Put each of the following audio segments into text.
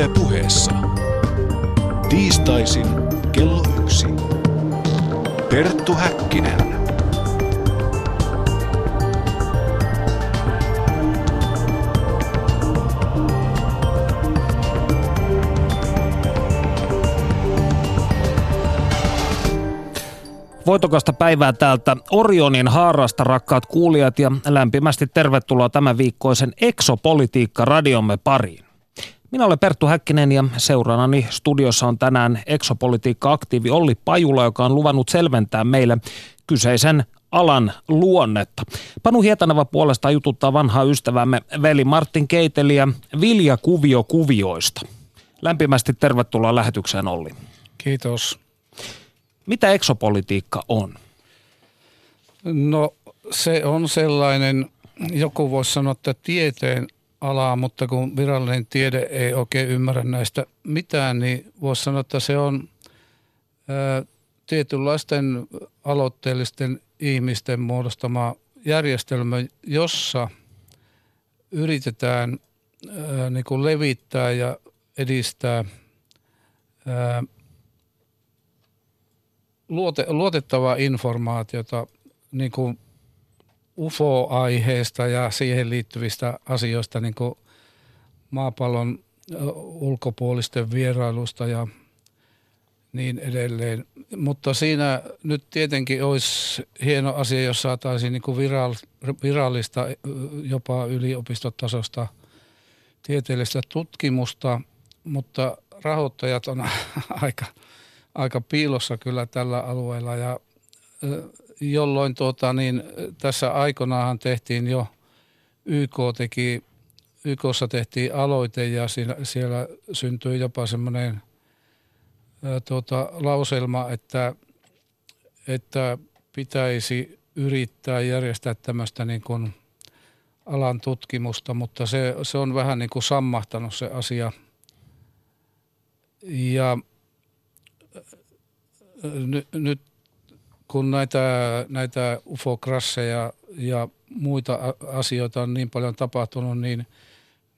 Yle puheessa. Tiistaisin kello yksi. Perttu Häkkinen. Voitokasta päivää täältä Orionin haarasta, rakkaat kuulijat, ja lämpimästi tervetuloa tämän viikkoisen Exopolitiikka-radiomme pariin. Minä olen Perttu Häkkinen ja seuraanani studiossa on tänään Exopolitiikka-aktiivi Olli Pajula, joka on luvannut selventää meille kyseisen alan luonnetta. Panu Hietaneva puolestaan jututtaa vanhaa ystävämme veli Martin Keiteliä Vilja Kuvio kuvioista. Lämpimästi tervetuloa lähetykseen Olli. Kiitos. Mitä eksopolitiikka on? No se on sellainen, joku voisi sanoa, että tieteen alaa, mutta kun virallinen tiede ei oikein ymmärrä näistä mitään, niin voisi sanoa, että se on ää, tietynlaisten aloitteellisten ihmisten muodostama järjestelmä, jossa yritetään ää, niin kuin levittää ja edistää ää, luote, luotettavaa informaatiota niin kuin UFO-aiheesta ja siihen liittyvistä asioista niin kuin maapallon ulkopuolisten vierailusta ja niin edelleen. Mutta siinä nyt tietenkin olisi hieno asia, jos saataisiin niin kuin virallista, jopa yliopistotasosta tieteellistä tutkimusta, mutta rahoittajat on aika – aika piilossa kyllä tällä alueella ja jolloin tuota, niin, tässä aikoinaan tehtiin jo, YK teki, YKssa tehtiin aloite ja siellä, siellä syntyi jopa semmoinen tuota, lauselma, että, että pitäisi yrittää järjestää tämmöistä niin kuin alan tutkimusta, mutta se, se on vähän niin kuin sammahtanut se asia. Ja nyt, nyt kun näitä, näitä ufokrasseja ja muita asioita on niin paljon tapahtunut, niin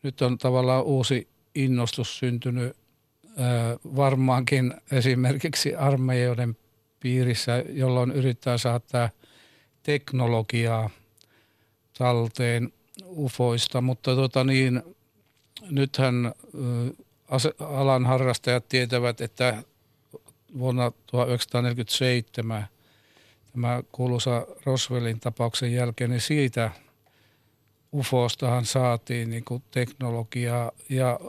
nyt on tavallaan uusi innostus syntynyt varmaankin esimerkiksi armeijoiden piirissä, jolloin yrittää tämä teknologiaa talteen ufoista, mutta tota niin, nythän alan harrastajat tietävät, että vuonna 1947 tämä kuuluisa Roswellin tapauksen jälkeen, niin siitä UFOstahan saatiin niin kuin teknologiaa ja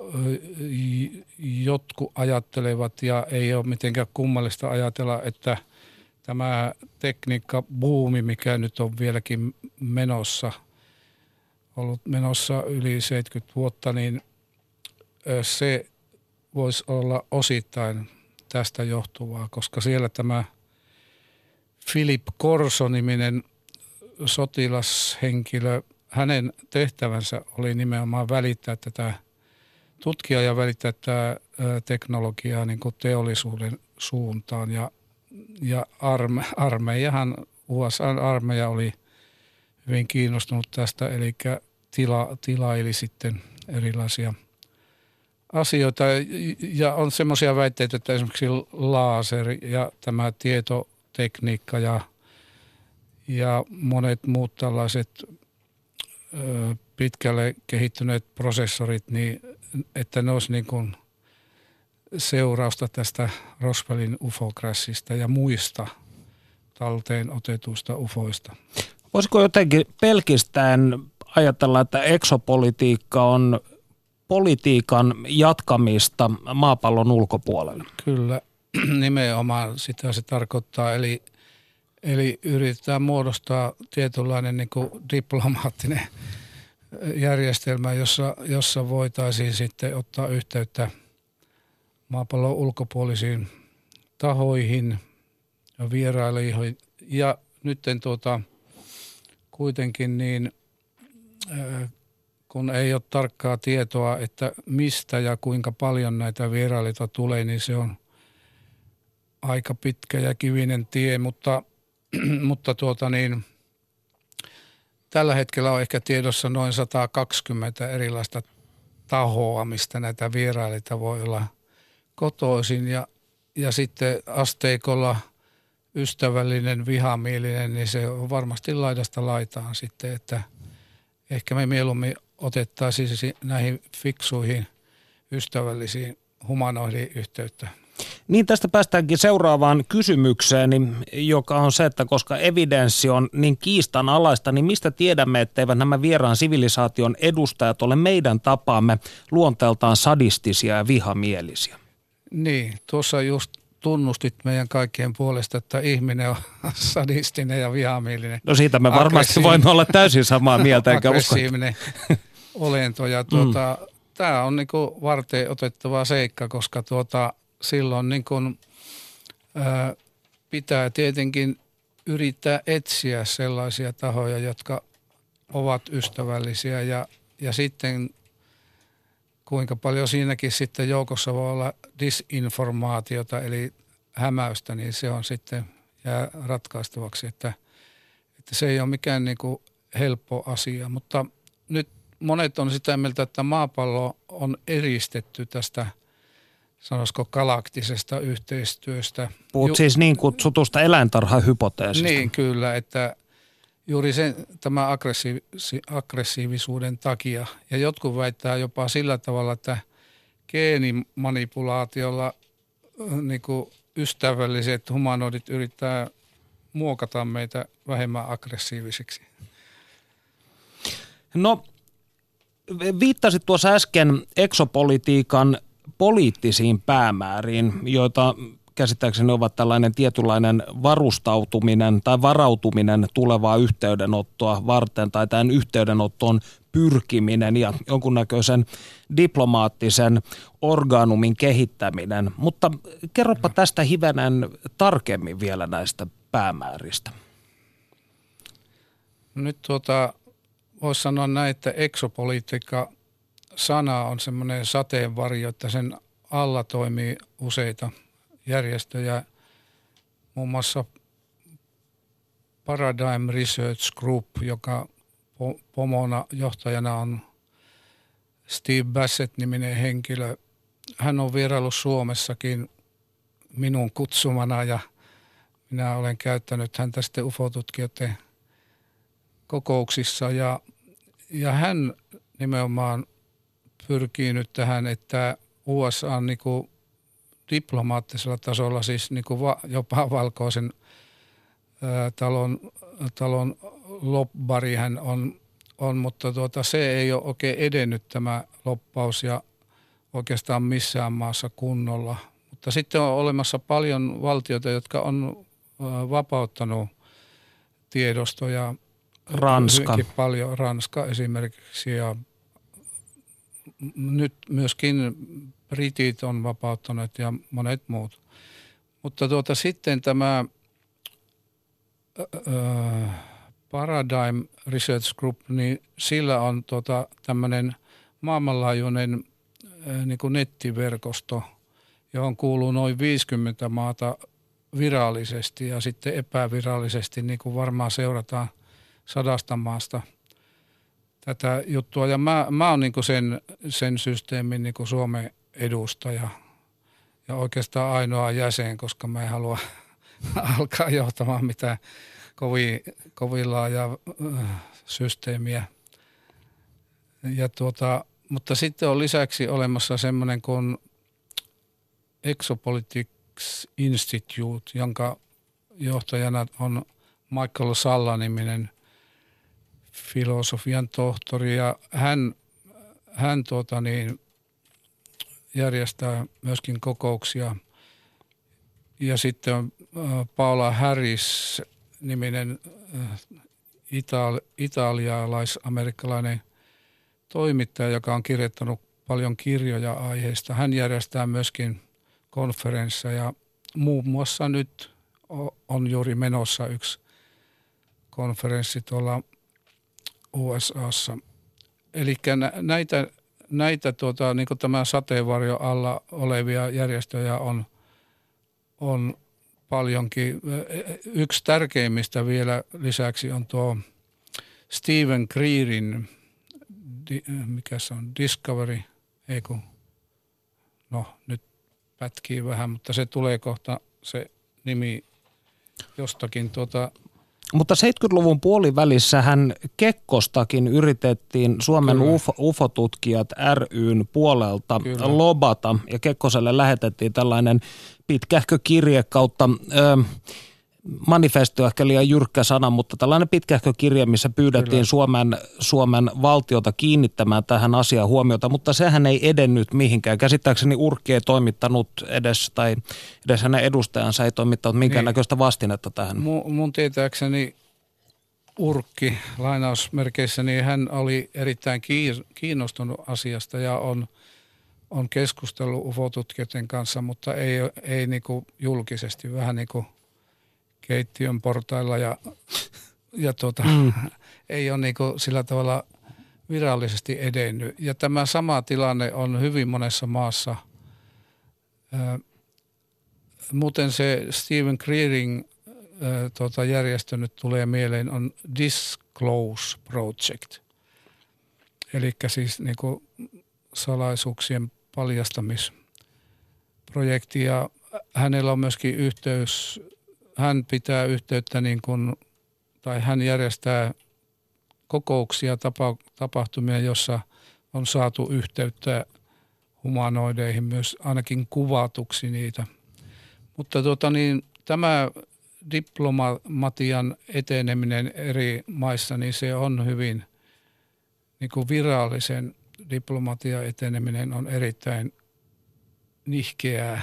jotkut ajattelevat ja ei ole mitenkään kummallista ajatella, että tämä tekniikka buumi, mikä nyt on vieläkin menossa, ollut menossa yli 70 vuotta, niin se voisi olla osittain tästä johtuvaa, koska siellä tämä Philip Corso-niminen sotilashenkilö, hänen tehtävänsä oli nimenomaan välittää tätä, tutkia ja välittää tätä teknologiaa niin kuin teollisuuden suuntaan. Ja, ja arme, armeijahan, USA-armeija oli hyvin kiinnostunut tästä, eli tila, tilaili sitten erilaisia – asioita ja on semmoisia väitteitä, että esimerkiksi laser ja tämä tietotekniikka ja, ja monet muut tällaiset ö, pitkälle kehittyneet prosessorit, niin että ne olisi niin kuin seurausta tästä Roswellin ufokrassista ja muista talteen otetuista ufoista. Voisiko jotenkin pelkistään ajatella, että eksopolitiikka on politiikan jatkamista maapallon ulkopuolelle. Kyllä, nimenomaan sitä se tarkoittaa. Eli, eli yritetään muodostaa tietynlainen niin kuin diplomaattinen järjestelmä, jossa, jossa voitaisiin sitten ottaa yhteyttä maapallon ulkopuolisiin tahoihin ja vierailijoihin. Ja nyt tuota, kuitenkin niin kun ei ole tarkkaa tietoa, että mistä ja kuinka paljon näitä vierailijoita tulee, niin se on aika pitkä ja kivinen tie, mutta, mutta tuota niin, tällä hetkellä on ehkä tiedossa noin 120 erilaista tahoa, mistä näitä vierailijoita voi olla kotoisin ja, ja sitten asteikolla ystävällinen, vihamielinen, niin se on varmasti laidasta laitaan sitten, että ehkä me mieluummin otettaisiin näihin fiksuihin, ystävällisiin humanoidiin yhteyttä. Niin tästä päästäänkin seuraavaan kysymykseen, joka on se, että koska evidenssi on niin kiistanalaista, niin mistä tiedämme, etteivät nämä vieraan sivilisaation edustajat ole meidän tapaamme luonteeltaan sadistisia ja vihamielisiä? Niin, tuossa just tunnustit meidän kaikkien puolesta, että ihminen on sadistinen ja vihamielinen. No siitä me varmasti voimme olla täysin samaa mieltä. Enkä aggressiivinen olento. Ja tuota, mm. Tämä on niin varten otettava seikka, koska tuota, silloin niin kuin, ää, pitää tietenkin yrittää etsiä sellaisia tahoja, jotka ovat ystävällisiä ja, ja sitten kuinka paljon siinäkin sitten joukossa voi olla disinformaatiota eli hämäystä, niin se on sitten jää ratkaistavaksi, että, että se ei ole mikään niin kuin helppo asia. Mutta nyt monet on sitä mieltä, että maapallo on eristetty tästä – sanoisiko galaktisesta yhteistyöstä. Puhut Ju- siis niin kutsutusta eläintarhahypoteesista. Niin kyllä, että juuri sen, tämä aggressiivis- aggressiivisuuden takia. Ja jotkut väittää jopa sillä tavalla, että geenimanipulaatiolla niin kuin ystävälliset humanoidit yrittää muokata meitä vähemmän aggressiivisiksi. No, viittasit tuossa äsken eksopolitiikan poliittisiin päämääriin, joita käsittääkseni ovat tällainen tietynlainen varustautuminen tai varautuminen tulevaa yhteydenottoa varten tai tämän yhteydenottoon pyrkiminen ja jonkunnäköisen diplomaattisen orgaanumin kehittäminen. Mutta kerropa tästä hivenen tarkemmin vielä näistä päämääristä. Nyt tuota, voisi sanoa näin, että eksopolitiikka – sana on semmoinen sateenvarjo, että sen alla toimii useita järjestöjä, muun muassa Paradigm Research Group, joka pomona johtajana on Steve Bassett-niminen henkilö. Hän on vieraillut Suomessakin minun kutsumana ja minä olen käyttänyt häntä sitten UFO-tutkijoiden kokouksissa ja, ja hän nimenomaan pyrkii nyt tähän, että USA on niin kuin diplomaattisella tasolla, siis niin kuin va, jopa valkoisen ää, talon, talon lobbari hän on, on mutta tuota, se ei ole oikein edennyt tämä loppaus ja oikeastaan missään maassa kunnolla. Mutta sitten on olemassa paljon valtioita, jotka on vapauttanut tiedostoja. Ranska. paljon, Ranska esimerkiksi ja nyt myöskin britit on vapauttaneet ja monet muut. Mutta tuota, sitten tämä Paradigm Research Group, niin sillä on tuota, tämmöinen maailmanlaajuinen niin kuin nettiverkosto, johon kuuluu noin 50 maata virallisesti ja sitten epävirallisesti, niin kuin varmaan seurataan sadasta maasta – tätä juttua. Ja mä, mä oon niin sen, sen systeemin niin Suomen edustaja ja oikeastaan ainoa jäsen, koska mä en halua alkaa johtamaan mitään kovin, kovin laajaa äh, systeemiä. Ja tuota, mutta sitten on lisäksi olemassa semmoinen kuin Exopolitics Institute, jonka johtajana on Michael Salla-niminen filosofian tohtori ja hän, hän tuota niin, järjestää myöskin kokouksia. Ja sitten on äh, Paula Harris niminen äh, itali- italialais-amerikkalainen toimittaja, joka on kirjoittanut paljon kirjoja aiheesta. Hän järjestää myöskin konferensseja. Muun muassa nyt on juuri menossa yksi konferenssi tuolla USAssa. Eli näitä, näitä tuota, niin tämä sateenvarjo alla olevia järjestöjä on, on paljonkin. Yksi tärkeimmistä vielä lisäksi on tuo Stephen Greerin, mikä se on, Discovery ei kun, no nyt pätkii vähän, mutta se tulee kohta se nimi jostakin tuota mutta 70-luvun puolivälissähän Kekkostakin yritettiin Suomen UFO, UFO-tutkijat ryn puolelta Kyllä. lobata ja Kekkoselle lähetettiin tällainen pitkähkö kirje kautta... Ö, manifesto ehkä liian jyrkkä sana, mutta tällainen pitkähkö kirje, missä pyydettiin Suomen, Suomen valtiota kiinnittämään tähän asiaan huomiota, mutta sehän ei edennyt mihinkään. Käsittääkseni Urkki ei toimittanut edes, tai edes hänen edustajansa ei toimittanut minkäännäköistä niin. vastinetta tähän. Mun, mun tietääkseni Urkki lainausmerkeissä, niin hän oli erittäin kiinnostunut asiasta ja on, on keskustellut ufotutkijoiden kanssa, mutta ei, ei niin julkisesti, vähän niin kuin – keittiön portailla ja, ja tuota, mm. ei ole niin sillä tavalla virallisesti edennyt. Ja tämä sama tilanne on hyvin monessa maassa. Muuten se Stephen Creering tuota, järjestö nyt tulee mieleen on Disclose Project. Eli siis niin kuin salaisuuksien paljastamisprojekti ja hänellä on myöskin yhteys hän pitää yhteyttä niin kuin, tai hän järjestää kokouksia, tapa, tapahtumia, jossa on saatu yhteyttä humanoideihin myös ainakin kuvatuksi niitä. Mutta tuota niin, tämä diplomatian eteneminen eri maissa, niin se on hyvin niin kuin virallisen diplomatian eteneminen on erittäin nihkeää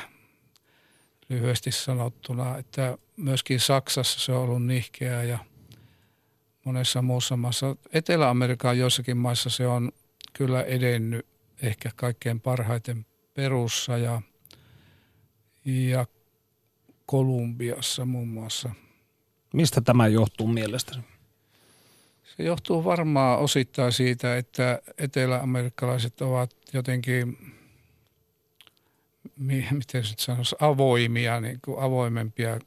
lyhyesti sanottuna, että myöskin Saksassa se on ollut nihkeää ja monessa muussa maassa. Etelä-Amerikan joissakin maissa se on kyllä edennyt ehkä kaikkein parhaiten Perussa ja, ja Kolumbiassa muun muassa. Mistä tämä johtuu mielestäsi? Se johtuu varmaan osittain siitä, että eteläamerikkalaiset ovat jotenkin miten se sanoisi, avoimia, niin kuin avoimempia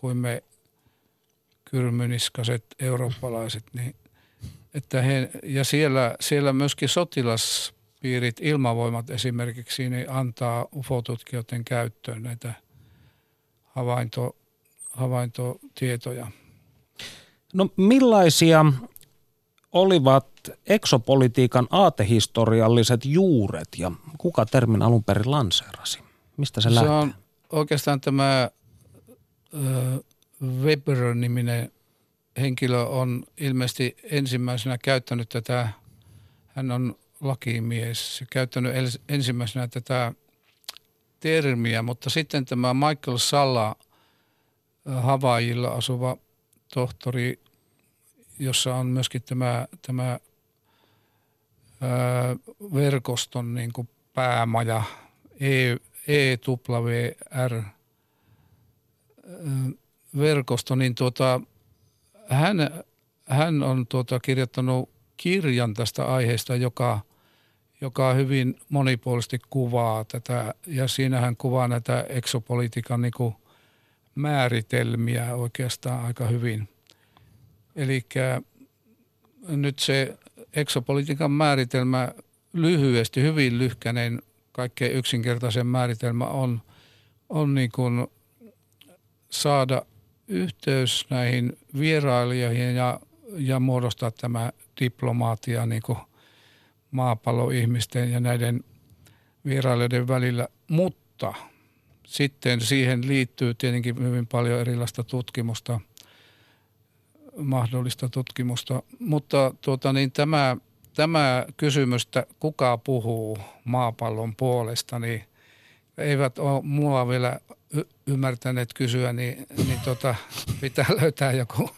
kuin me kyrmyniskaset eurooppalaiset. Niin, että he, ja siellä, siellä myöskin sotilaspiirit, ilmavoimat esimerkiksi, niin antaa ufotutkijoiden käyttöön näitä havainto, havaintotietoja. No millaisia olivat eksopolitiikan aatehistorialliset juuret ja kuka termin alun perin lanseerasi? Mistä se, se lähtee? on oikeastaan tämä Weber-niminen henkilö on ilmeisesti ensimmäisenä käyttänyt tätä, hän on lakimies, käyttänyt ensimmäisenä tätä termiä, mutta sitten tämä Michael Salla, Havaijilla asuva tohtori, jossa on myöskin tämä, tämä ää, verkoston niin kuin päämaja, e, EWR verkosto, niin tuota, hän, hän on tuota kirjoittanut kirjan tästä aiheesta, joka, joka hyvin monipuolisesti kuvaa tätä, ja siinä hän kuvaa näitä eksopolitiikan niin määritelmiä oikeastaan aika hyvin. Eli nyt se eksopolitiikan määritelmä lyhyesti, hyvin lyhkäinen kaikkein yksinkertaisen määritelmä on, on niin kuin saada yhteys näihin vierailijoihin ja, ja muodostaa tämä diplomaatia niin kuin maapalloihmisten ja näiden vierailijoiden välillä, mutta sitten siihen liittyy tietenkin hyvin paljon erilaista tutkimusta, mahdollista tutkimusta, mutta tuota, niin tämä tämä kysymystä, kuka puhuu maapallon puolesta, niin eivät ole mua vielä y- ymmärtäneet kysyä, niin, niin tota, pitää löytää joku,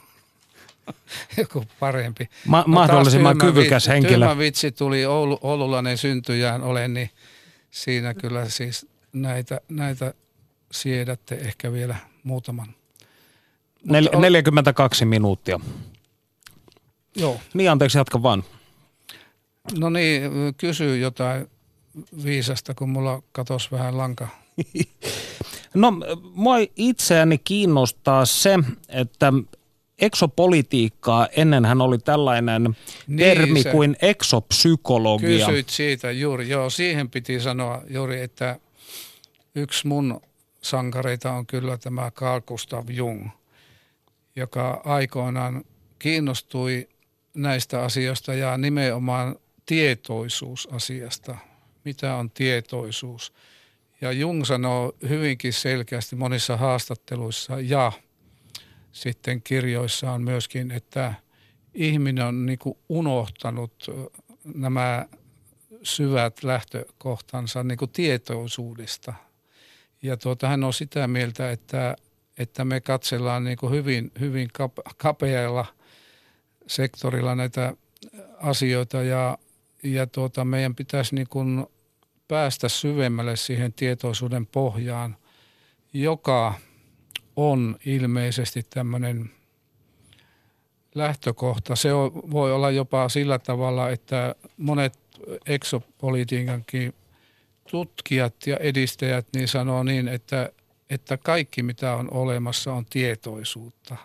joku parempi. Ma- no mahdollisimman kyvykäs vitsi, henkilö. Tyhmä vitsi tuli Oulu, oululainen syntyjään olen, niin siinä kyllä siis näitä, näitä siedätte ehkä vielä muutaman. Nel- 42 minuuttia. Joo. Niin anteeksi, jatka vaan. No niin, kysy jotain viisasta, kun mulla katos vähän lanka. No, mua itseäni kiinnostaa se, että eksopolitiikkaa. Ennenhän oli tällainen niin, termi se. kuin eksopsykologia. Kysyit siitä juuri, joo, siihen piti sanoa juuri, että yksi mun sankareita on kyllä tämä Carl Gustav Jung, joka aikoinaan kiinnostui näistä asioista ja nimenomaan tietoisuusasiasta. Mitä on tietoisuus? Ja Jung sanoo hyvinkin selkeästi monissa haastatteluissa ja sitten kirjoissaan myöskin, että ihminen on niin kuin unohtanut nämä syvät lähtökohtansa niin kuin tietoisuudesta. Ja tuota, hän on sitä mieltä, että, että me katsellaan niin kuin hyvin, hyvin kapealla sektorilla näitä asioita ja, ja tuota, meidän pitäisi niin kuin päästä syvemmälle siihen tietoisuuden pohjaan, joka on ilmeisesti tämmöinen lähtökohta. Se voi olla jopa sillä tavalla, että monet eksopolitiikankin tutkijat ja edistäjät niin sanoo niin, että, että kaikki mitä on olemassa on tietoisuutta.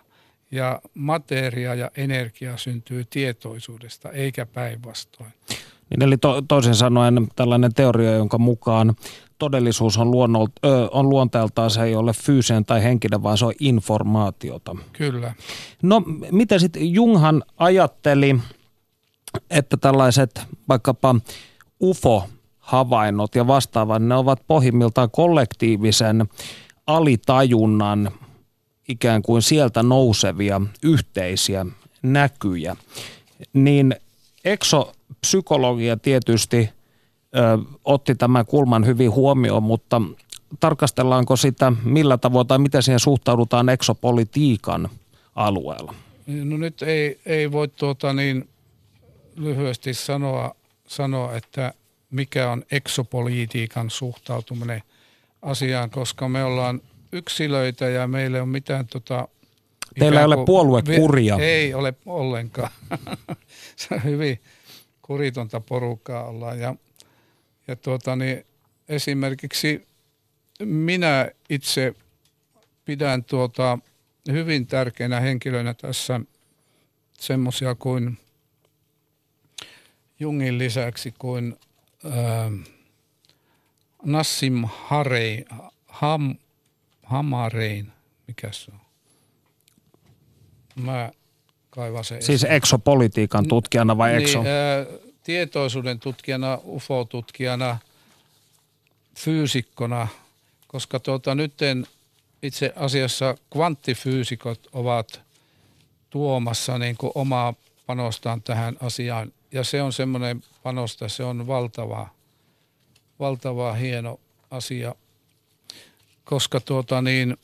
Ja materia ja energia syntyy tietoisuudesta, eikä päinvastoin. Niin eli to, toisin sanoen tällainen teoria, jonka mukaan todellisuus on, luonnolt, ö, on luonteeltaan, se ei ole fyysinen tai henkinen, vaan se on informaatiota. Kyllä. No mitä sitten Junghan ajatteli, että tällaiset vaikkapa UFO-havainnot ja vastaavat, ne ovat pohjimmiltaan kollektiivisen alitajunnan ikään kuin sieltä nousevia yhteisiä näkyjä. Niin eksopsykologia tietysti ö, otti tämän kulman hyvin huomioon, mutta tarkastellaanko sitä millä tavoin tai miten siihen suhtaudutaan eksopolitiikan alueella? No nyt ei, ei voi tuota niin lyhyesti sanoa, sanoa, että mikä on eksopolitiikan suhtautuminen asiaan, koska me ollaan yksilöitä ja meillä ei ole mitään tota, Teillä ei ole puoluekuria. Ei ole ollenkaan. Se on hyvin kuritonta porukkaa ollaan. Ja, ja tuota, niin esimerkiksi minä itse pidän tuota hyvin tärkeänä henkilönä tässä semmoisia kuin Jungin lisäksi kuin ää, Nassim Harei, Ham, Hamarein, mikä se on? Mä kaivan se Siis eksopolitiikan tutkijana vai ekso? Niin, ää, tietoisuuden tutkijana, UFO-tutkijana, fyysikkona, koska tuota, nyt itse asiassa kvanttifyysikot ovat tuomassa niin kuin omaa panostaan tähän asiaan. Ja se on semmoinen panosta, se on valtava, valtava hieno asia, koska tuota niin,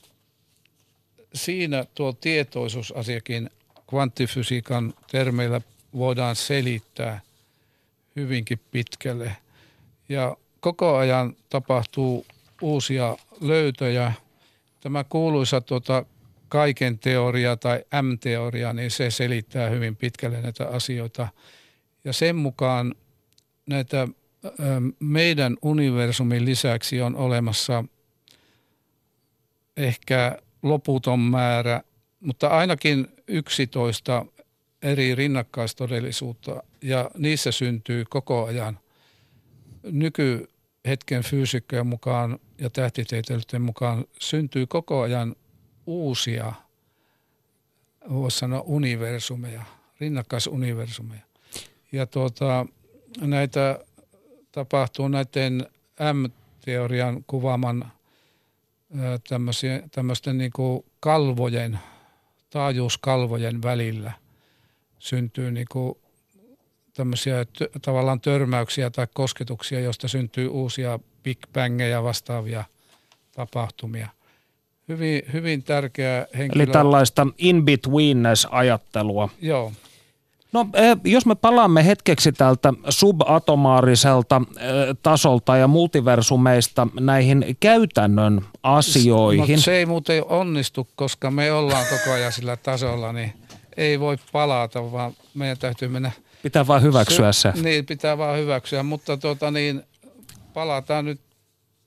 siinä tuo tietoisuusasiakin kvanttifysiikan termeillä voidaan selittää hyvinkin pitkälle. Ja koko ajan tapahtuu uusia löytöjä. Tämä kuuluisa tuota, kaiken teoria tai M-teoria, niin se selittää hyvin pitkälle näitä asioita. Ja sen mukaan näitä meidän universumin lisäksi on olemassa ehkä loputon määrä, mutta ainakin 11 eri rinnakkaistodellisuutta ja niissä syntyy koko ajan nykyhetken fyysikkojen mukaan ja tähtitieteilijöiden mukaan syntyy koko ajan uusia, voisi sanoa universumeja, rinnakkaisuniversumeja. Ja tuota, näitä tapahtuu näiden M-teorian kuvaaman tämmöisten niin kuin kalvojen, taajuuskalvojen välillä syntyy niin kuin tämmöisiä t- tavallaan törmäyksiä tai kosketuksia, joista syntyy uusia Big Bangeja vastaavia tapahtumia. Hyvin, hyvin tärkeä henkilö. Eli tällaista in-betweenness-ajattelua. Joo. No eh, jos me palaamme hetkeksi tältä subatomaariselta eh, tasolta ja multiversumeista näihin käytännön asioihin. No, se ei muuten onnistu, koska me ollaan koko ajan sillä tasolla, niin ei voi palata, vaan meidän täytyy mennä. Pitää vaan hyväksyä se. Niin, pitää vaan hyväksyä, mutta tuota niin, palataan nyt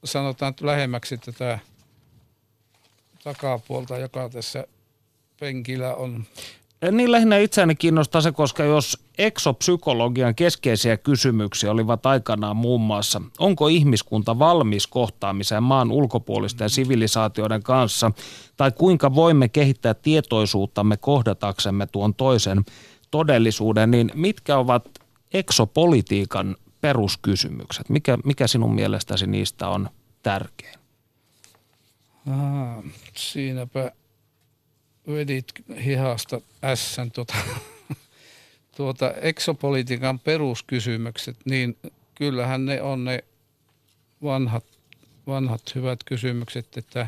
sanotaan lähemmäksi tätä takapuolta, joka tässä penkillä on. Niin lähinnä itseäni kiinnostaa se, koska jos eksopsykologian keskeisiä kysymyksiä olivat aikanaan muun muassa, onko ihmiskunta valmis kohtaamiseen maan ulkopuolisten sivilisaatioiden kanssa, tai kuinka voimme kehittää tietoisuuttamme kohdataksemme tuon toisen todellisuuden, niin mitkä ovat eksopolitiikan peruskysymykset? Mikä, mikä sinun mielestäsi niistä on tärkein? Aha, siinäpä vedit hihasta ässän tuota, tuota eksopolitiikan peruskysymykset, niin kyllähän ne on ne vanhat, vanhat hyvät kysymykset, että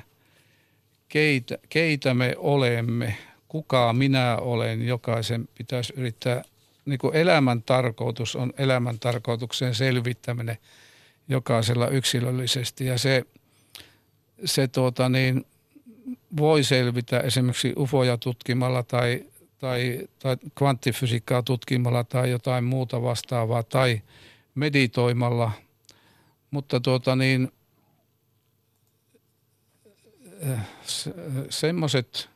keitä, keitä me olemme, kuka minä olen, jokaisen pitäisi yrittää, niin kuin elämän tarkoitus on elämän tarkoituksen selvittäminen jokaisella yksilöllisesti. Ja se, se tuota niin, voi selvitä esimerkiksi ufoja tutkimalla tai, tai, tai kvanttifysiikkaa tutkimalla tai jotain muuta vastaavaa tai meditoimalla, mutta tuota niin, eh, se, semmoiset,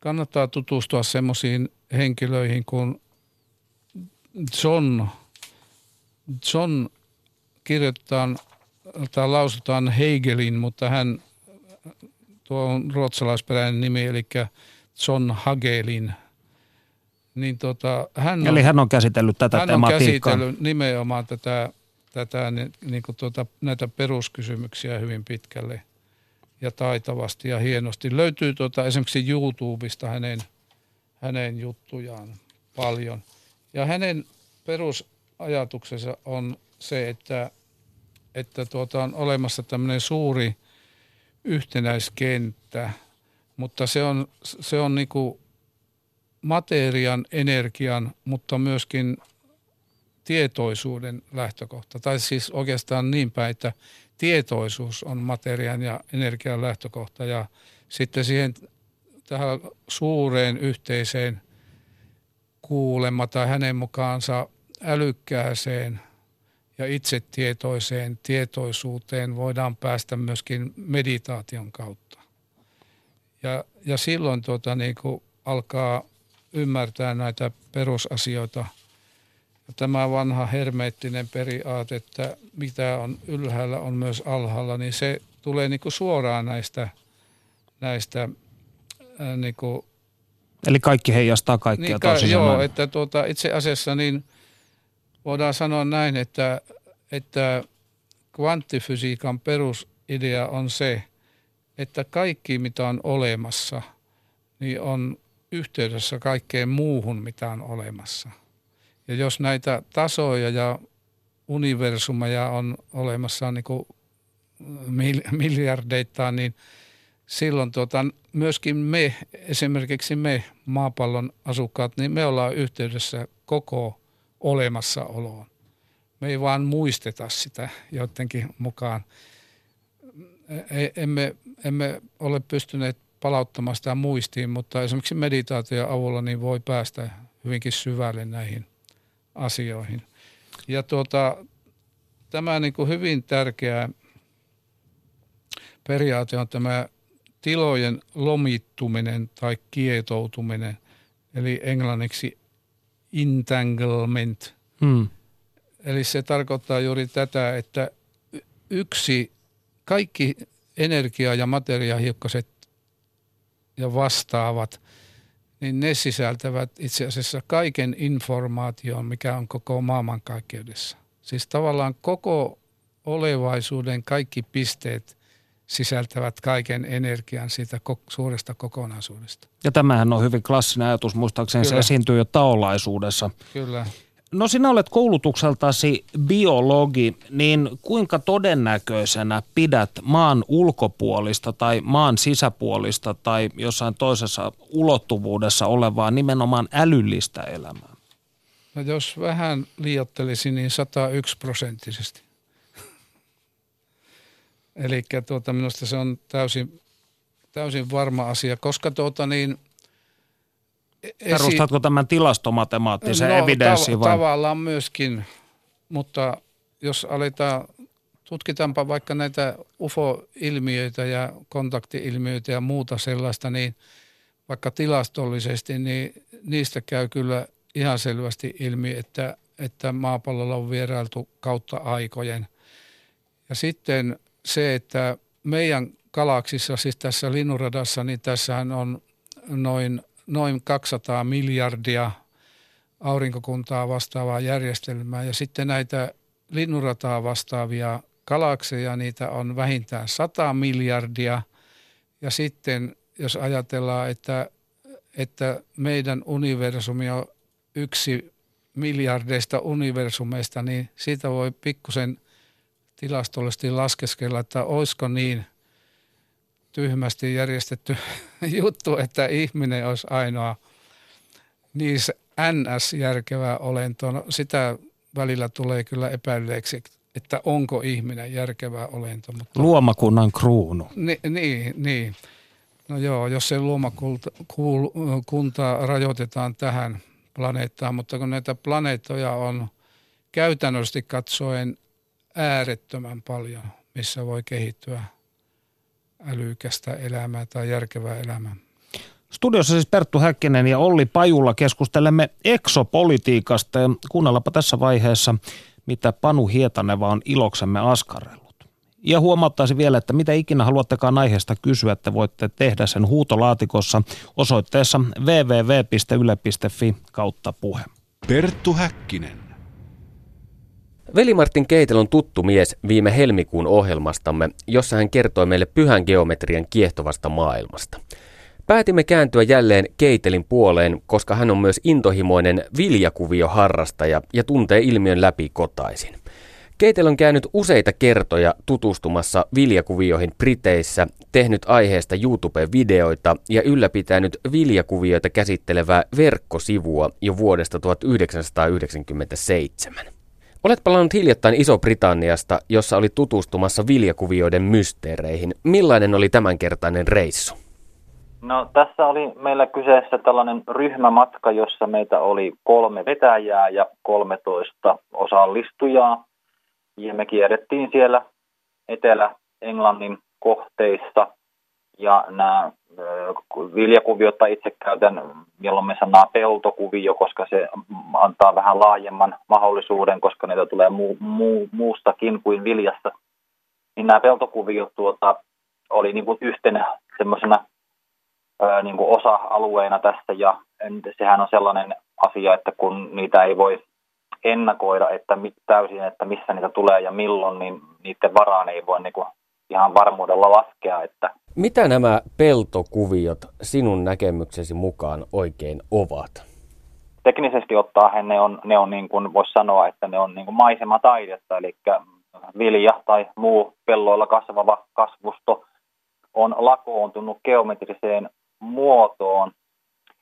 kannattaa tutustua semmoisiin henkilöihin kuin John, John kirjoitetaan tai lausutaan Hegelin, mutta hän tuo on ruotsalaisperäinen nimi, eli John Hagelin. Niin tota, hän on, eli hän on käsitellyt tätä hän tematiikkaa. Hän on käsitellyt nimenomaan tätä, tätä niin kuin tuota, näitä peruskysymyksiä hyvin pitkälle ja taitavasti ja hienosti. Löytyy tuota, esimerkiksi YouTubesta hänen, hänen juttujaan paljon. Ja hänen perusajatuksensa on se, että, että tuota, on olemassa tämmöinen suuri – yhtenäiskenttä, mutta se on, se on niin kuin materian, energian, mutta myöskin tietoisuuden lähtökohta. Tai siis oikeastaan niin päin, että tietoisuus on materian ja energian lähtökohta ja sitten siihen tähän suureen yhteiseen kuulema tai hänen mukaansa älykkääseen ja itsetietoiseen tietoisuuteen voidaan päästä myöskin meditaation kautta. Ja, ja silloin tuota, niin kuin alkaa ymmärtää näitä perusasioita. Ja tämä vanha hermeettinen periaate, että mitä on ylhäällä on myös alhaalla, niin se tulee niin kuin suoraan näistä, näistä ää, niin kuin, Eli kaikki heijastaa kaikkia niin, tosi Joo, että tuota, itse asiassa niin – voidaan sanoa näin, että, että kvanttifysiikan perusidea on se, että kaikki mitä on olemassa, niin on yhteydessä kaikkeen muuhun, mitä on olemassa. Ja jos näitä tasoja ja universumeja on olemassa niin kuin miljardeittain, niin silloin tuota, myöskin me, esimerkiksi me maapallon asukkaat, niin me ollaan yhteydessä koko olemassaoloon. Me ei vaan muisteta sitä jotenkin mukaan. E, emme, emme ole pystyneet palauttamaan sitä muistiin, mutta esimerkiksi meditaation avulla niin voi päästä hyvinkin syvälle näihin asioihin. Ja tuota, tämä niin kuin hyvin tärkeä periaate on tämä tilojen lomittuminen tai kietoutuminen, eli englanniksi entanglement. Hmm. Eli se tarkoittaa juuri tätä, että yksi, kaikki energia- ja materiahiukkaset ja vastaavat, niin ne sisältävät itse asiassa kaiken informaation, mikä on koko maailmankaikkeudessa. Siis tavallaan koko olevaisuuden kaikki pisteet sisältävät kaiken energian siitä suuresta kokonaisuudesta. Ja tämähän on hyvin klassinen ajatus, muistaakseni Kyllä. se esiintyy jo taolaisuudessa. Kyllä. No sinä olet koulutukseltasi biologi, niin kuinka todennäköisenä pidät maan ulkopuolista tai maan sisäpuolista tai jossain toisessa ulottuvuudessa olevaa nimenomaan älyllistä elämää? No jos vähän liiottelisin, niin 101 prosenttisesti. Eli tuota, minusta se on täysin, täysin varma asia, koska tuota niin, e- esi- Perustatko tämän tilastomatemaattisen no, evidenssiin vai? Tavallaan myöskin, mutta jos aletaan, tutkitaanpa vaikka näitä UFO-ilmiöitä ja kontakti-ilmiöitä ja muuta sellaista, niin vaikka tilastollisesti, niin niistä käy kyllä ihan selvästi ilmi, että, että maapallolla on vierailtu kautta aikojen. Ja sitten se, että meidän galaksissa, siis tässä linnuradassa, niin tässähän on noin, noin 200 miljardia aurinkokuntaa vastaavaa järjestelmää. Ja sitten näitä linnurataa vastaavia galakseja, niitä on vähintään 100 miljardia. Ja sitten jos ajatellaan, että, että meidän universumi on yksi miljardeista universumeista, niin siitä voi pikkusen tilastollisesti laskeskella, että olisiko niin tyhmästi järjestetty juttu, että ihminen olisi ainoa niissä NS-järkevä olento. No, sitä välillä tulee kyllä epäilleeksi, että onko ihminen järkevä olento. Mutta, Luomakunnan kruunu. Ni, niin, niin. No joo, jos se luomakuntaa rajoitetaan tähän planeettaan, mutta kun näitä planeettoja on käytännöllisesti katsoen äärettömän paljon, missä voi kehittyä älykästä elämää tai järkevää elämää. Studiossa siis Perttu Häkkinen ja Olli Pajulla keskustelemme eksopolitiikasta ja kuunnellaanpa tässä vaiheessa, mitä Panu Hietaneva on iloksemme askarellut. Ja huomauttaisin vielä, että mitä ikinä haluattekaan aiheesta kysyä, että voitte tehdä sen huutolaatikossa osoitteessa www.yle.fi kautta puhe. Perttu Häkkinen. Veli-Martin Keitel on tuttu mies viime helmikuun ohjelmastamme, jossa hän kertoi meille pyhän geometrian kiehtovasta maailmasta. Päätimme kääntyä jälleen Keitelin puoleen, koska hän on myös intohimoinen viljakuvioharrastaja ja tuntee ilmiön läpi kotaisin. Keitel on käynyt useita kertoja tutustumassa viljakuvioihin Briteissä, tehnyt aiheesta YouTube-videoita ja ylläpitänyt viljakuvioita käsittelevää verkkosivua jo vuodesta 1997. Olet palannut hiljattain Iso-Britanniasta, jossa oli tutustumassa viljakuvioiden mysteereihin. Millainen oli tämänkertainen reissu? No tässä oli meillä kyseessä tällainen ryhmämatka, jossa meitä oli kolme vetäjää ja 13 osallistujaa. Ja me kierrettiin siellä Etelä-Englannin kohteissa ja nämä viljakuviot tai itse käytän me sanaa peltokuvio, koska se antaa vähän laajemman mahdollisuuden, koska niitä tulee muu, muu, muustakin kuin viljasta. Niin nämä peltokuviot tuota, oli niin kuin yhtenä semmoisena niin kuin osa-alueena tässä ja sehän on sellainen asia, että kun niitä ei voi ennakoida että täysin, että missä niitä tulee ja milloin, niin niiden varaan ei voi niin kuin ihan varmuudella laskea. Että Mitä nämä peltokuviot sinun näkemyksesi mukaan oikein ovat? Teknisesti ottaen ne on, ne on niin kuin voisi sanoa, että ne on niin kuin maisemataidetta, eli vilja tai muu pelloilla kasvava kasvusto on lakoontunut geometriseen muotoon.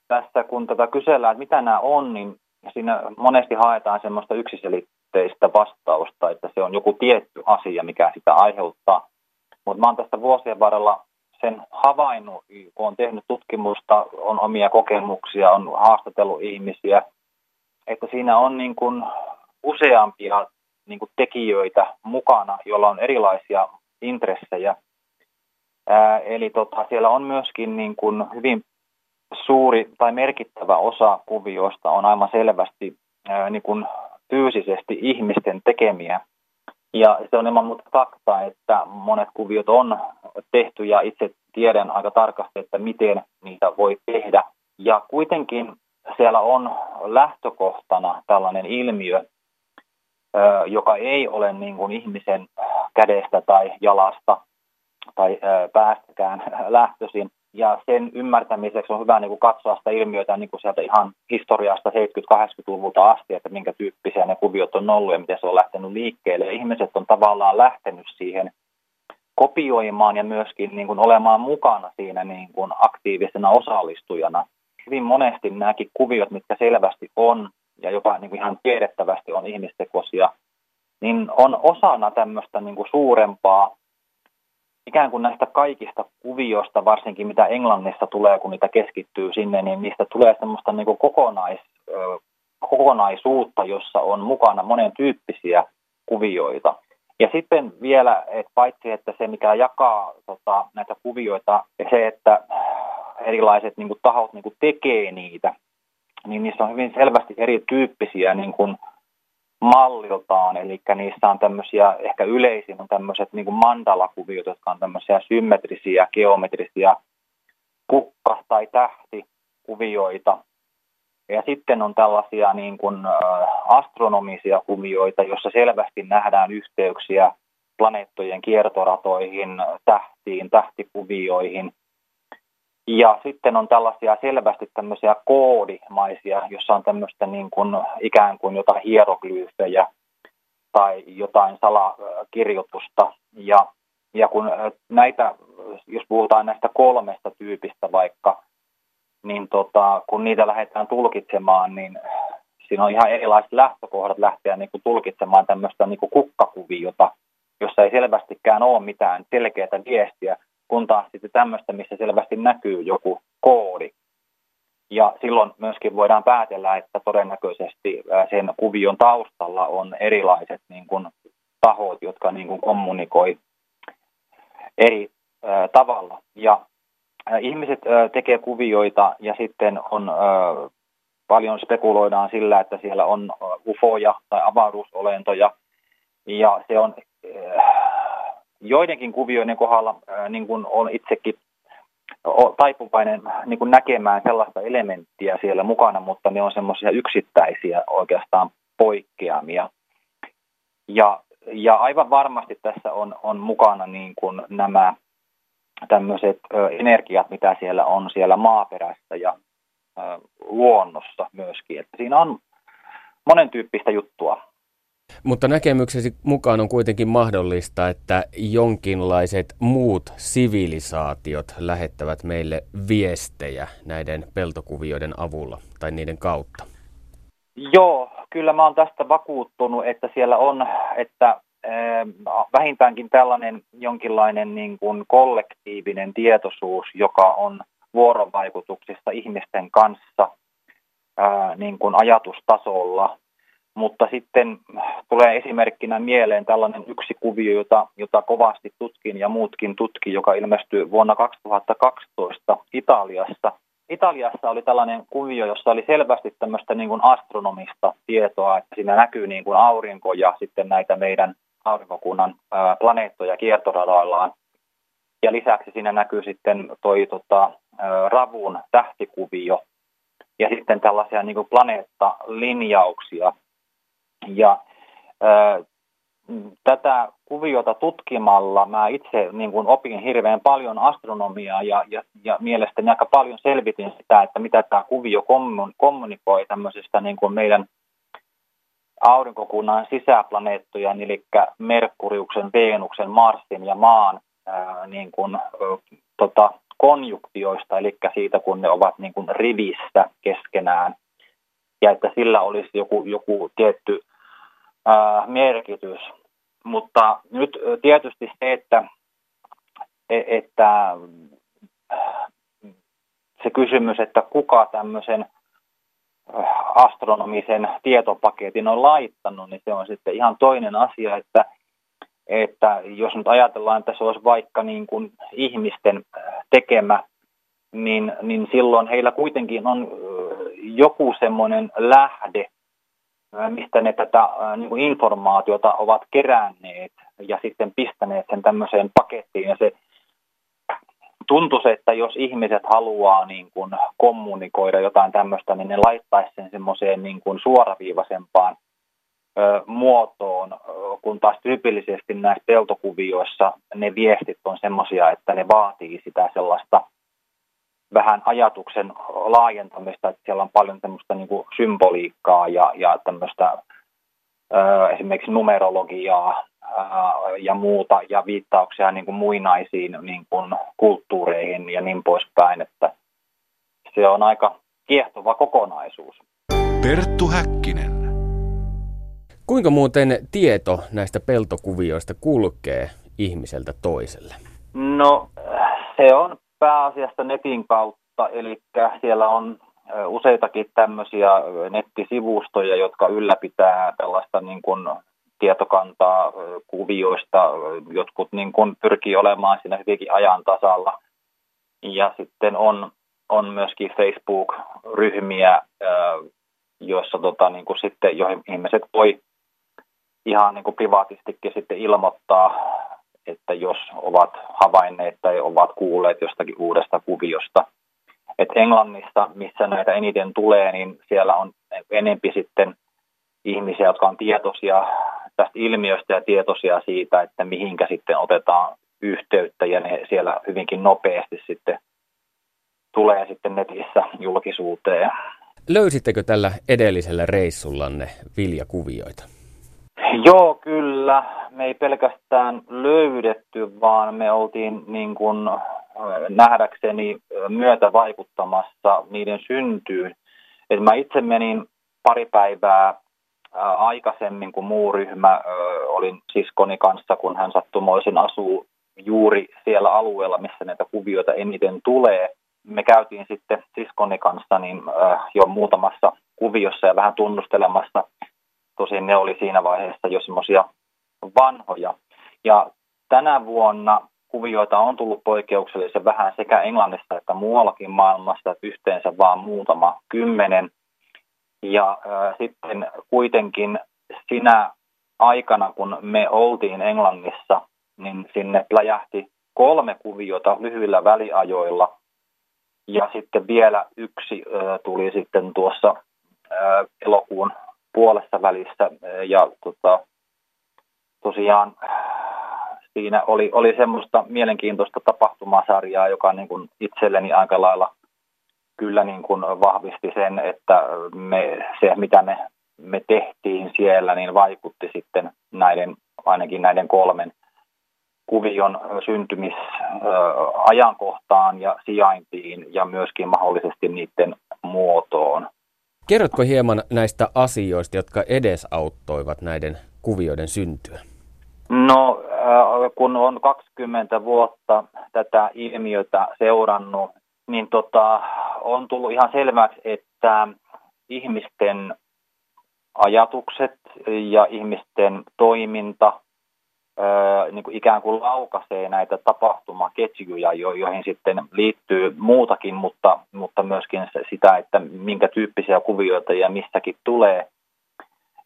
Tässä kun tätä kysellään, että mitä nämä on, niin siinä monesti haetaan semmoista yksiselitteistä vastausta, että se on joku tietty asia, mikä sitä aiheuttaa. Mutta mä oon tästä vuosien varrella sen havainnut, kun on tehnyt tutkimusta, on omia kokemuksia, on haastatellut ihmisiä, että siinä on niin kuin useampia niin kuin tekijöitä mukana, joilla on erilaisia intressejä. Ää, eli tota, siellä on myöskin niin kuin hyvin suuri tai merkittävä osa kuvioista on aivan selvästi ää, niin kuin fyysisesti ihmisten tekemiä ja se on ilman muuta fakta, että monet kuviot on tehty ja itse tiedän aika tarkasti, että miten niitä voi tehdä. Ja kuitenkin siellä on lähtökohtana tällainen ilmiö, joka ei ole niin kuin ihmisen kädestä tai jalasta tai päästäkään lähtöisin, ja sen ymmärtämiseksi on hyvä niin kuin katsoa sitä ilmiötä niin kuin sieltä ihan historiasta 70-80-luvulta asti, että minkä tyyppisiä ne kuviot on ollut ja miten se on lähtenyt liikkeelle. Ja ihmiset on tavallaan lähtenyt siihen kopioimaan ja myöskin niin kuin olemaan mukana siinä niin kuin aktiivisena osallistujana. Hyvin monesti nämäkin kuviot, mitkä selvästi on ja jopa niin kuin ihan tiedettävästi on ihmistekoisia, niin on osana tämmöistä niin kuin suurempaa ikään kuin näistä kaikista kuvioista, varsinkin mitä Englannissa tulee, kun niitä keskittyy sinne, niin niistä tulee semmoista niin kuin kokonais, kokonaisuutta, jossa on mukana monen tyyppisiä kuvioita. Ja sitten vielä, että paitsi että se mikä jakaa tota, näitä kuvioita, se, että erilaiset niin kuin tahot niin kuin tekee niitä, niin niissä on hyvin selvästi erityyppisiä niin kuin malliltaan, eli niissä on tämmöisiä, ehkä yleisin on tämmöiset niin kuin mandalakuviot, jotka on tämmöisiä symmetrisiä, geometrisia kukka- tai tähtikuvioita. Ja sitten on tällaisia niin kuin astronomisia kuvioita, joissa selvästi nähdään yhteyksiä planeettojen kiertoratoihin, tähtiin, tähtikuvioihin. Ja sitten on tällaisia selvästi tämmöisiä koodimaisia, jossa on tämmöistä niin kuin, ikään kuin jotain hieroglyyfejä tai jotain salakirjoitusta. Ja, ja kun näitä, jos puhutaan näistä kolmesta tyypistä vaikka, niin tota, kun niitä lähdetään tulkitsemaan, niin siinä on ihan erilaiset lähtökohdat lähteä niin kuin tulkitsemaan tämmöistä niin kuin kukkakuviota, jossa ei selvästikään ole mitään selkeää viestiä, kun taas sitten tämmöistä, missä selvästi näkyy joku koodi. Ja silloin myöskin voidaan päätellä, että todennäköisesti sen kuvion taustalla on erilaiset niin kuin, tahot, jotka niin kuin, kommunikoi eri ä, tavalla. Ja ä, ihmiset ä, tekee kuvioita ja sitten on ä, paljon spekuloidaan sillä, että siellä on ufoja tai avaruusolentoja. Ja se on joidenkin kuvioiden kohdalla, niin kuin on itsekin taipuvainen niin kuin näkemään sellaista elementtiä siellä mukana, mutta ne on semmoisia yksittäisiä oikeastaan poikkeamia. Ja, ja aivan varmasti tässä on, on mukana niin kuin nämä tämmöiset energiat, mitä siellä on siellä maaperässä ja luonnossa myöskin. Että siinä on monen tyyppistä juttua. Mutta näkemyksesi mukaan on kuitenkin mahdollista, että jonkinlaiset muut sivilisaatiot lähettävät meille viestejä näiden peltokuvioiden avulla tai niiden kautta. Joo, kyllä mä oon tästä vakuuttunut, että siellä on, että vähintäänkin tällainen jonkinlainen niin kuin kollektiivinen tietoisuus, joka on vuorovaikutuksissa ihmisten kanssa ää, niin kuin ajatustasolla mutta sitten tulee esimerkkinä mieleen tällainen yksi kuvio, jota, jota kovasti tutkin ja muutkin tutki, joka ilmestyi vuonna 2012 Italiassa. Italiassa oli tällainen kuvio, jossa oli selvästi tämmöistä niin kuin astronomista tietoa, että siinä näkyy niin kuin aurinko ja sitten näitä meidän aurinkokunnan planeettoja kiertoradoillaan. Ja lisäksi siinä näkyy sitten toi tota, Ravun tähtikuvio ja sitten tällaisia niin kuin planeettalinjauksia, ja ää, tätä kuviota tutkimalla mä itse niin kuin opin hirveän paljon astronomiaa ja, ja, ja mielestäni aika paljon selvitin sitä, että mitä tämä kuvio kommunikoi tämmöisestä niin kuin meidän aurinkokunnan sisäplaneettojen, eli Merkuriuksen, Veenuksen, Marsin ja Maan ää, niin kuin, tota, konjuktioista, eli siitä kun ne ovat niin kuin rivissä keskenään, ja että sillä olisi joku, joku tietty ää, merkitys. Mutta nyt tietysti se, että, e, että se kysymys, että kuka tämmöisen astronomisen tietopaketin on laittanut, niin se on sitten ihan toinen asia, että, että jos nyt ajatellaan, että se olisi vaikka niin kuin ihmisten tekemä, niin, niin silloin heillä kuitenkin on joku semmoinen lähde, mistä ne tätä niin kuin informaatiota ovat keränneet ja sitten pistäneet sen tämmöiseen pakettiin. Ja se tuntuisi, että jos ihmiset haluaa niin kuin kommunikoida jotain tämmöistä, niin ne laittaisi sen semmoiseen niin kuin suoraviivaisempaan ö, muotoon, kun taas tyypillisesti näissä peltokuvioissa ne viestit on semmoisia, että ne vaatii sitä sellaista – vähän ajatuksen laajentamista, että siellä on paljon tämmöistä niin kuin symboliikkaa ja, ja tämmöistä ö, esimerkiksi numerologiaa ö, ja muuta ja viittauksia niin kuin muinaisiin niin kuin kulttuureihin ja niin poispäin, että se on aika kiehtova kokonaisuus. Perttu Häkkinen. Kuinka muuten tieto näistä peltokuvioista kulkee ihmiseltä toiselle? No se on pääasiassa netin kautta, eli siellä on useitakin tämmöisiä nettisivustoja, jotka ylläpitää tällaista niin kuin tietokantaa kuvioista. Jotkut niin kuin pyrkii olemaan siinä hyvinkin ajan tasalla. Ja sitten on on myöskin Facebook-ryhmiä, joissa tota, niin kuin sitten, joihin ihmiset voi ihan niin kuin privaatistikin sitten ilmoittaa, että jos ovat havainneet tai ovat kuulleet jostakin uudesta kuviosta. Et Englannissa, missä näitä eniten tulee, niin siellä on enempi sitten ihmisiä, jotka on tietoisia tästä ilmiöstä ja tietoisia siitä, että mihinkä sitten otetaan yhteyttä ja ne siellä hyvinkin nopeasti sitten tulee sitten netissä julkisuuteen. Löysittekö tällä edellisellä reissullanne viljakuvioita? Joo, kyllä. Me ei pelkästään löydetty, vaan me oltiin niin kuin nähdäkseni myötä vaikuttamassa niiden syntyyn. Et mä itse menin pari päivää aikaisemmin kuin muu ryhmä, olin siskoni kanssa, kun hän sattumoisin asuu juuri siellä alueella, missä näitä kuvioita eniten tulee. Me käytiin sitten siskoni kanssa niin jo muutamassa kuviossa ja vähän tunnustelemassa. Tosin ne oli siinä vaiheessa jo semmoisia vanhoja. Ja tänä vuonna kuvioita on tullut poikkeuksellisen vähän sekä Englannissa että muuallakin maailmassa, että yhteensä vaan muutama kymmenen. Ja äh, sitten kuitenkin sinä aikana, kun me oltiin Englannissa, niin sinne läjähti kolme kuviota lyhyillä väliajoilla. Ja sitten vielä yksi äh, tuli sitten tuossa äh, elokuun puolessa välissä. Ja tota, tosiaan siinä oli, oli semmoista mielenkiintoista tapahtumasarjaa, joka niin kuin itselleni aika lailla kyllä niin kuin vahvisti sen, että me, se mitä me, me tehtiin siellä, niin vaikutti sitten näiden, ainakin näiden kolmen kuvion syntymisajankohtaan ja sijaintiin ja myöskin mahdollisesti niiden muotoon. Kerrotko hieman näistä asioista, jotka edesauttoivat näiden kuvioiden syntyä? No, äh, kun on 20 vuotta tätä ilmiötä seurannut, niin tota, on tullut ihan selväksi, että ihmisten ajatukset ja ihmisten toiminta ää, niin kuin ikään kuin laukaisee näitä tapahtumaketjuja, joihin sitten liittyy muutakin, mutta, mutta myöskin sitä, että minkä tyyppisiä kuvioita ja missäkin tulee.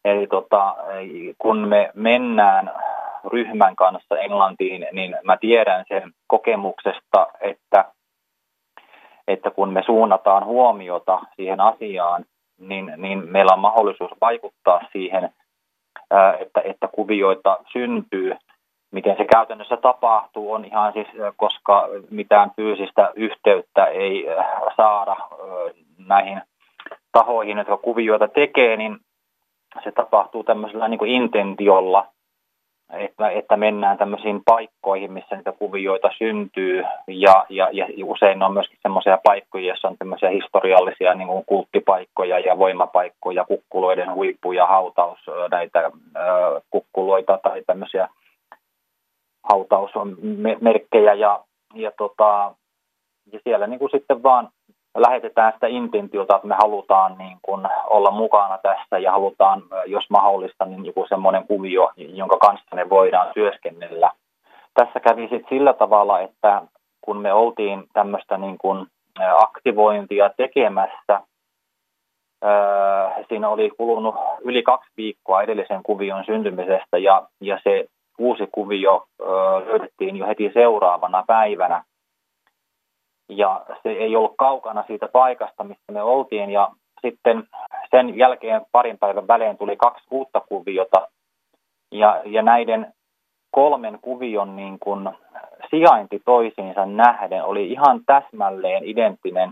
Eli tota, kun me mennään ryhmän kanssa Englantiin, niin mä tiedän sen kokemuksesta, että että kun me suunnataan huomiota siihen asiaan, niin, niin meillä on mahdollisuus vaikuttaa siihen, että, että kuvioita syntyy. Miten se käytännössä tapahtuu on ihan siis, koska mitään fyysistä yhteyttä ei saada näihin tahoihin, jotka kuvioita tekee, niin se tapahtuu tämmöisellä niin kuin intentiolla – että, että mennään tämmöisiin paikkoihin, missä niitä kuvioita syntyy. Ja, ja, ja usein on myöskin semmoisia paikkoja, joissa on tämmöisiä historiallisia niin kuin kulttipaikkoja ja voimapaikkoja, kukkuloiden huippuja, hautaus, näitä kukkuloita tai tämmöisiä hautausmerkkejä ja, ja, tota, ja siellä niin kuin sitten vaan lähetetään sitä intentiota, että me halutaan niin kuin olla mukana tässä ja halutaan, jos mahdollista, niin joku semmoinen kuvio, jonka kanssa me voidaan työskennellä. Tässä kävi sitten sillä tavalla, että kun me oltiin tämmöistä niin kuin aktivointia tekemässä, siinä oli kulunut yli kaksi viikkoa edellisen kuvion syntymisestä ja, ja se uusi kuvio löydettiin jo heti seuraavana päivänä ja se ei ollut kaukana siitä paikasta, missä me oltiin ja sitten sen jälkeen parin päivän välein tuli kaksi uutta kuviota ja, ja näiden kolmen kuvion niin kuin sijainti toisiinsa nähden oli ihan täsmälleen identtinen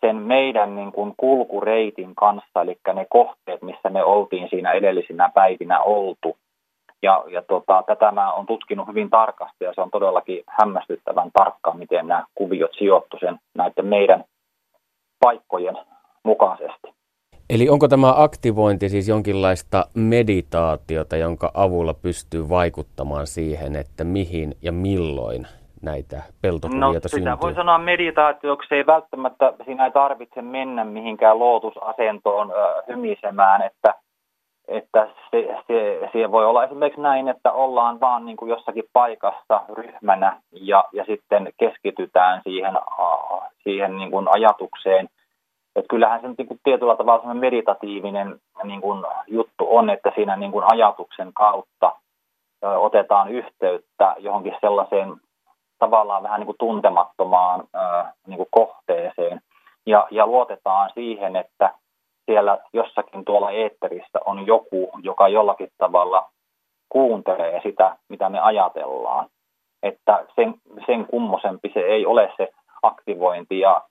sen meidän niin kuin kulkureitin kanssa, eli ne kohteet, missä me oltiin siinä edellisinä päivinä oltu. Ja, ja tota, tätä mä olen tutkinut hyvin tarkasti ja se on todellakin hämmästyttävän tarkkaan, miten nämä kuviot sijoittu sen näiden meidän paikkojen mukaisesti. Eli onko tämä aktivointi siis jonkinlaista meditaatiota, jonka avulla pystyy vaikuttamaan siihen, että mihin ja milloin näitä peltokuvioita no, syntyy? sitä voi sanoa meditaatioksi, ei välttämättä siinä ei tarvitse mennä mihinkään lootusasentoon ö, hymisemään, että että se, se, se voi olla esimerkiksi näin, että ollaan vaan niin kuin jossakin paikassa ryhmänä ja, ja sitten keskitytään siihen, siihen niin kuin ajatukseen. Että kyllähän se niin kuin tietyllä tavalla meditatiivinen niin kuin juttu on, että siinä niin kuin ajatuksen kautta otetaan yhteyttä johonkin sellaiseen tavallaan vähän niin kuin tuntemattomaan niin kuin kohteeseen ja, ja luotetaan siihen, että siellä jossakin tuolla eetterissä on joku, joka jollakin tavalla kuuntelee sitä, mitä me ajatellaan. Että sen, sen kummosempi se ei ole se aktivointi ja,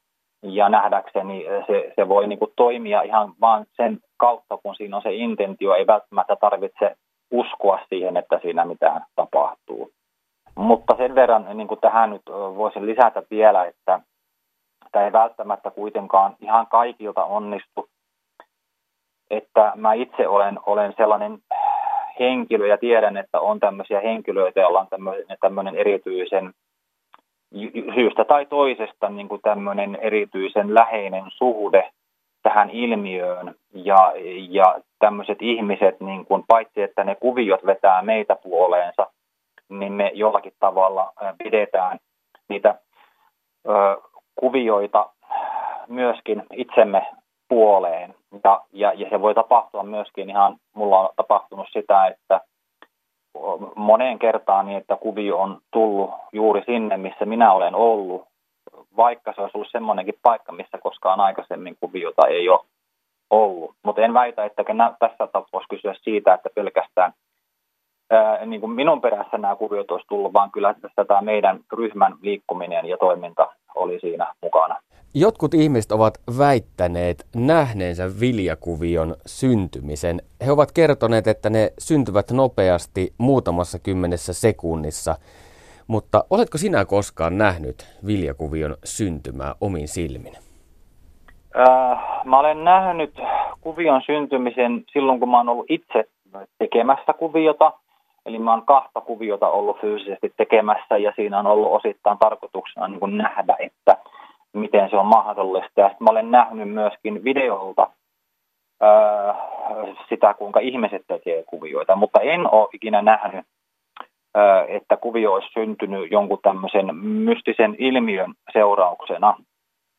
ja nähdäkseni se, se voi niin kuin toimia ihan vaan sen kautta, kun siinä on se intentio, ei välttämättä tarvitse uskoa siihen, että siinä mitään tapahtuu. Mutta sen verran niin kuin tähän nyt voisin lisätä vielä, että tämä ei välttämättä kuitenkaan ihan kaikilta onnistu että mä itse olen, olen sellainen henkilö ja tiedän, että on tämmöisiä henkilöitä, joilla on tämmöinen, tämmöinen erityisen syystä tai toisesta niin kuin tämmöinen erityisen läheinen suhde tähän ilmiöön ja, ja tämmöiset ihmiset, niin kuin, paitsi että ne kuviot vetää meitä puoleensa, niin me jollakin tavalla pidetään niitä ö, kuvioita myöskin itsemme puoleen. Ja, ja, ja se voi tapahtua myöskin ihan, mulla on tapahtunut sitä, että moneen kertaan niin, että kuvio on tullut juuri sinne, missä minä olen ollut, vaikka se olisi ollut semmoinenkin paikka, missä koskaan aikaisemmin kuviota ei ole ollut. Mutta en väitä, että tässä tapauksessa kysyä siitä, että pelkästään ää, niin kuin minun perässä nämä kuviot olisi tullut, vaan kyllä tässä tämä meidän ryhmän liikkuminen ja toiminta oli siinä mukana. Jotkut ihmiset ovat väittäneet nähneensä viljakuvion syntymisen. He ovat kertoneet, että ne syntyvät nopeasti muutamassa kymmenessä sekunnissa. Mutta oletko sinä koskaan nähnyt viljakuvion syntymää omin silmin? Äh, mä olen nähnyt kuvion syntymisen silloin, kun mä olen ollut itse tekemässä kuviota. Eli mä oon kahta kuviota ollut fyysisesti tekemässä ja siinä on ollut osittain tarkoituksena niin kuin nähdä, että – miten se on mahdollista. Ja mä olen nähnyt myöskin videolta ää, sitä, kuinka ihmiset tekee kuvioita, mutta en ole ikinä nähnyt, ää, että kuvio olisi syntynyt jonkun tämmöisen mystisen ilmiön seurauksena.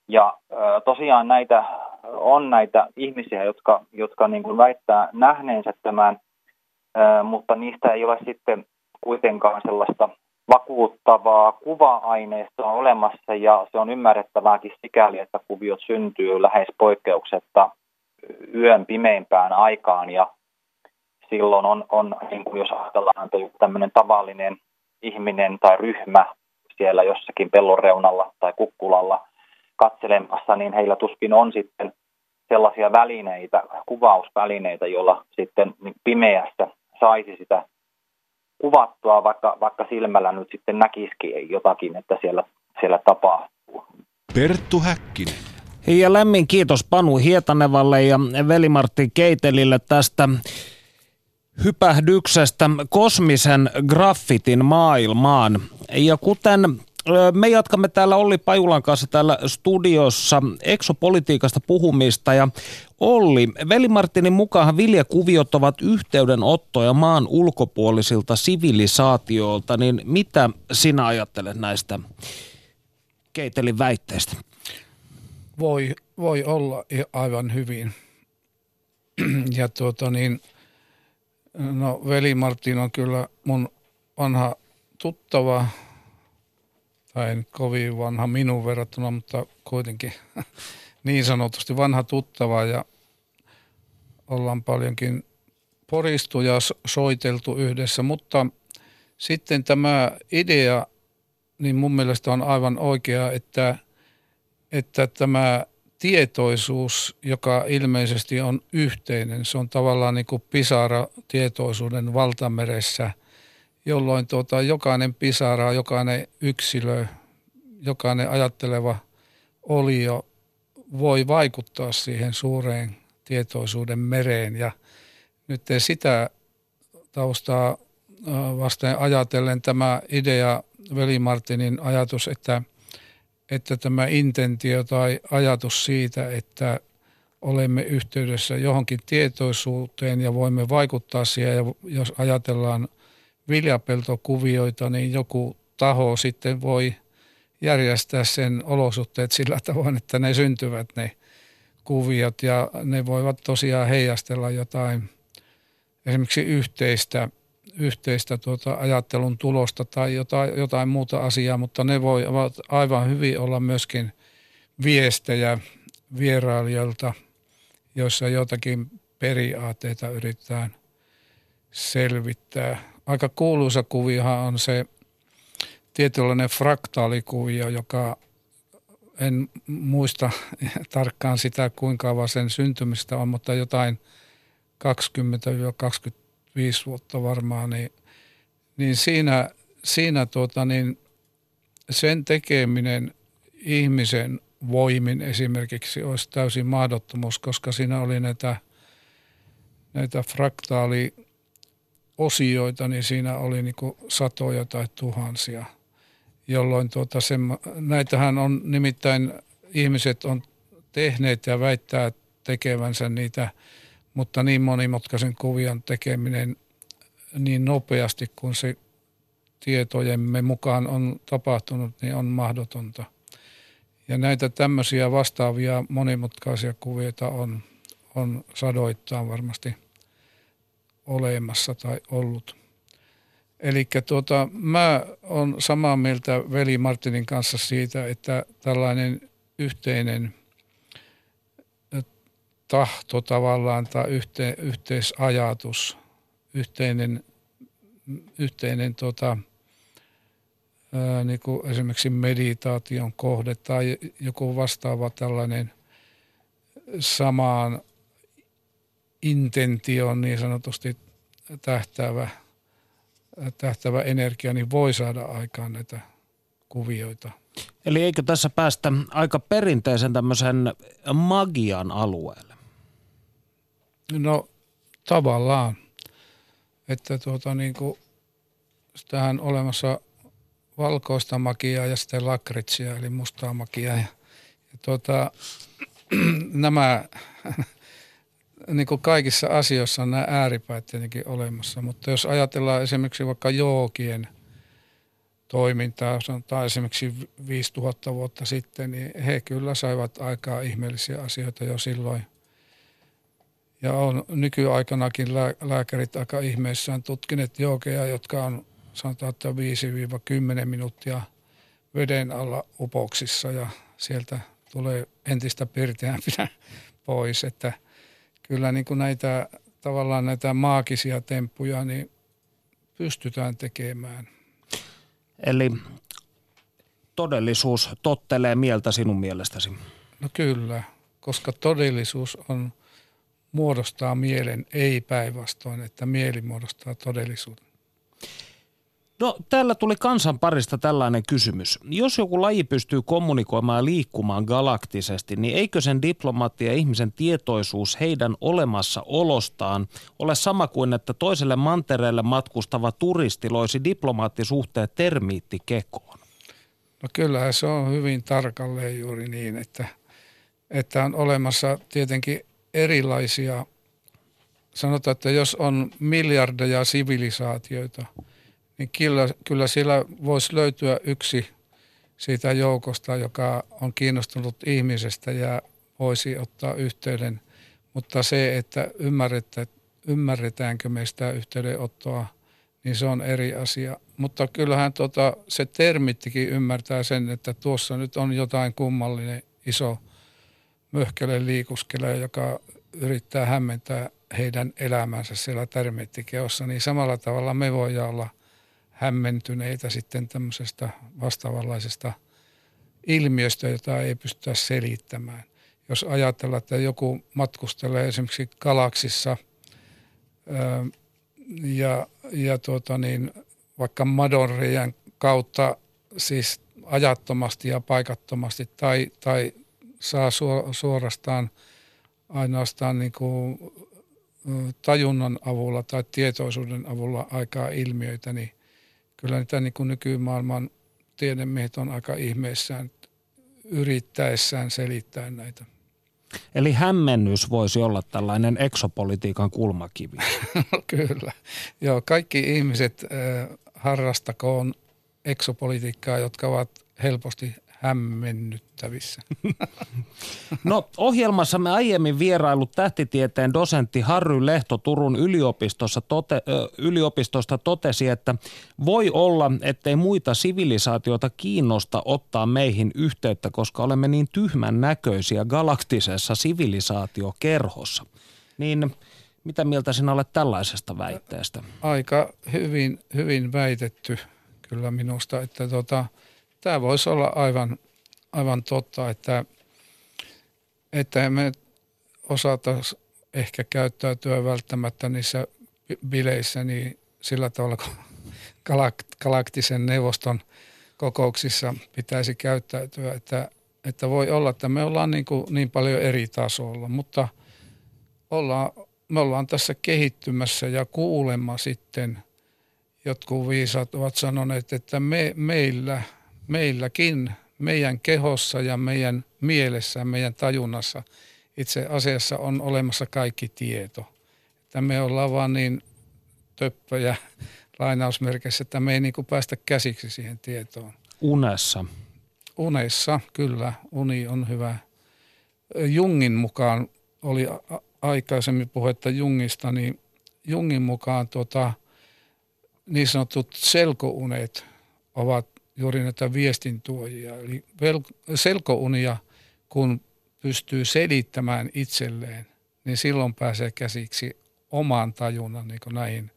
Ja ää, tosiaan näitä on näitä ihmisiä, jotka, jotka niin kuin väittää nähneensä tämän, mutta niistä ei ole sitten kuitenkaan sellaista vakuuttavaa kuva-aineistoa olemassa ja se on ymmärrettävääkin sikäli, että kuviot syntyy lähes poikkeuksetta yön pimeimpään aikaan ja silloin on, on niin kuin jos ajatellaan, että tämmöinen tavallinen ihminen tai ryhmä siellä jossakin pellon reunalla tai kukkulalla katselemassa, niin heillä tuskin on sitten sellaisia välineitä, kuvausvälineitä, joilla sitten pimeässä saisi sitä kuvattua, vaikka, vaikka silmällä nyt sitten näkisikin jotakin, että siellä, siellä tapahtuu. Perttu Häkkinen. Ja lämmin kiitos Panu Hietanevalle ja Veli-Martti Keitelille tästä hypähdyksestä kosmisen graffitin maailmaan. Ja kuten me jatkamme täällä Olli Pajulan kanssa täällä studiossa eksopolitiikasta puhumista ja Olli, Veli Martinin mukaan viljakuviot ovat yhteydenottoja maan ulkopuolisilta sivilisaatioilta, niin mitä sinä ajattelet näistä Keitelin väitteistä? Voi, voi olla aivan hyvin. Ja tuota niin, no veli Martin on kyllä mun vanha tuttava, tai en kovin vanha minun verrattuna, mutta kuitenkin niin sanotusti vanha tuttava ja ollaan paljonkin poristu ja soiteltu yhdessä, mutta sitten tämä idea, niin mun mielestä on aivan oikea, että, että tämä tietoisuus, joka ilmeisesti on yhteinen, se on tavallaan niin kuin pisara tietoisuuden valtameressä, jolloin tuota, jokainen pisara, jokainen yksilö, jokainen ajatteleva olio voi vaikuttaa siihen suureen tietoisuuden mereen ja nyt sitä taustaa vasten ajatellen tämä idea, Veli Martinin ajatus, että, että tämä intentio tai ajatus siitä, että olemme yhteydessä johonkin tietoisuuteen ja voimme vaikuttaa siihen. Ja jos ajatellaan viljapeltokuvioita, niin joku taho sitten voi järjestää sen olosuhteet sillä tavoin, että ne syntyvät ne kuviot ja ne voivat tosiaan heijastella jotain esimerkiksi yhteistä, yhteistä tuota ajattelun tulosta tai jotain, jotain muuta asiaa, mutta ne voivat aivan hyvin olla myöskin viestejä vierailijoilta, joissa jotakin periaatteita yritetään selvittää. Aika kuuluisa kuvihan on se tietynlainen fraktaalikuvio, joka en muista tarkkaan sitä, kuinka kauan sen syntymistä on, mutta jotain 20-25 vuotta varmaan, niin, niin siinä, siinä tuota, niin sen tekeminen ihmisen voimin esimerkiksi olisi täysin mahdottomuus, koska siinä oli näitä, näitä fraktaaliosioita, niin siinä oli niin satoja tai tuhansia, jolloin tuota se, näitähän on nimittäin ihmiset on tehneet ja väittää tekevänsä niitä, mutta niin monimutkaisen kuvion tekeminen niin nopeasti kuin se tietojemme mukaan on tapahtunut, niin on mahdotonta. Ja näitä tämmöisiä vastaavia monimutkaisia kuvioita on, on sadoittain varmasti olemassa tai ollut. Eli tuota, mä olen samaa mieltä veli Martinin kanssa siitä, että tällainen yhteinen tahto tavallaan tai yhte, yhteisajatus, yhteinen, yhteinen tuota, niin kuin esimerkiksi meditaation kohde tai joku vastaava tällainen samaan intention niin sanotusti tähtävä, tähtävä energia, niin voi saada aikaan näitä kuvioita. Eli eikö tässä päästä aika perinteisen tämmöisen magian alueelle? No tavallaan, että tuota niin kuin, tähän olemassa valkoista makiaa ja sitten lakritsia, eli mustaa makiaa. Ja, ja tuota, nämä, niin kuin kaikissa asioissa on nämä ääripäät tietenkin olemassa, mutta jos ajatellaan esimerkiksi vaikka jookien toimintaa, sanotaan esimerkiksi 5000 vuotta sitten, niin he kyllä saivat aikaa ihmeellisiä asioita jo silloin. Ja on nykyaikanakin lääkärit aika ihmeissään tutkineet jookeja, jotka on sanotaan, että 5-10 minuuttia veden alla upoksissa ja sieltä tulee entistä pirteämpinä pois. Että kyllä niin kuin näitä tavallaan näitä maagisia temppuja niin pystytään tekemään. Eli todellisuus tottelee mieltä sinun mielestäsi? No kyllä, koska todellisuus on muodostaa mielen, ei päinvastoin, että mieli muodostaa todellisuuden. No täällä tuli kansan parista tällainen kysymys. Jos joku laji pystyy kommunikoimaan ja liikkumaan galaktisesti, niin eikö sen diplomaattia ja ihmisen tietoisuus heidän olemassaolostaan ole sama kuin, että toiselle mantereelle matkustava turisti loisi diplomaattisuhteet termiittikekoon? No kyllähän se on hyvin tarkalleen juuri niin, että, että on olemassa tietenkin erilaisia, sanotaan, että jos on miljardeja sivilisaatioita – niin kyllä, kyllä siellä voisi löytyä yksi siitä joukosta, joka on kiinnostunut ihmisestä ja voisi ottaa yhteyden. Mutta se, että ymmärretäänkö me sitä yhteydenottoa, niin se on eri asia. Mutta kyllähän tota, se termittikin ymmärtää sen, että tuossa nyt on jotain kummallinen iso möhkele liikuskele, joka yrittää hämmentää heidän elämänsä siellä termittikeossa, niin samalla tavalla me voidaan olla – hämmentyneitä sitten tämmöisestä vastaavanlaisesta ilmiöstä, jota ei pystytä selittämään. Jos ajatellaan, että joku matkustelee esimerkiksi galaksissa ja, ja tuota niin, vaikka madonreijän kautta siis ajattomasti ja paikattomasti tai, tai saa suorastaan ainoastaan niin kuin tajunnan avulla tai tietoisuuden avulla aikaa ilmiöitä, niin kyllä niitä niin kuin nykymaailman tiedemiehet on aika ihmeissään yrittäessään selittää näitä. Eli hämmennys voisi olla tällainen eksopolitiikan kulmakivi. Kyllä. Joo, kaikki ihmiset äh, harrastakoon eksopolitiikkaa, jotka ovat helposti hämmennyttävissä. No ohjelmassamme aiemmin vierailut tähtitieteen dosentti Harry Lehto Turun yliopistossa tote, yliopistosta totesi, että voi olla, ettei muita sivilisaatioita kiinnosta ottaa meihin yhteyttä, koska olemme niin tyhmän näköisiä galaktisessa sivilisaatiokerhossa. Niin mitä mieltä sinä olet tällaisesta väitteestä? Aika hyvin, hyvin väitetty kyllä minusta, että tota, tämä voisi olla aivan, aivan totta, että, että emme osata ehkä käyttäytyä välttämättä niissä bileissä niin sillä tavalla kuin galaktisen neuvoston kokouksissa pitäisi käyttäytyä, että, että voi olla, että me ollaan niin, kuin niin paljon eri tasolla, mutta ollaan, me ollaan tässä kehittymässä ja kuulemma sitten. Jotkut viisat ovat sanoneet, että me, meillä – meilläkin, meidän kehossa ja meidän mielessä, meidän tajunnassa itse asiassa on olemassa kaikki tieto. Että me ollaan vaan niin töppöjä lainausmerkeissä, että me ei niin kuin päästä käsiksi siihen tietoon. Unessa. Unessa, kyllä. Uni on hyvä. Jungin mukaan oli aikaisemmin puhetta Jungista, niin Jungin mukaan tuota, niin sanotut selkounet ovat juuri näitä viestintuojia. Eli selkounia, kun pystyy selittämään itselleen, niin silloin pääsee käsiksi omaan tajunnan niin näihin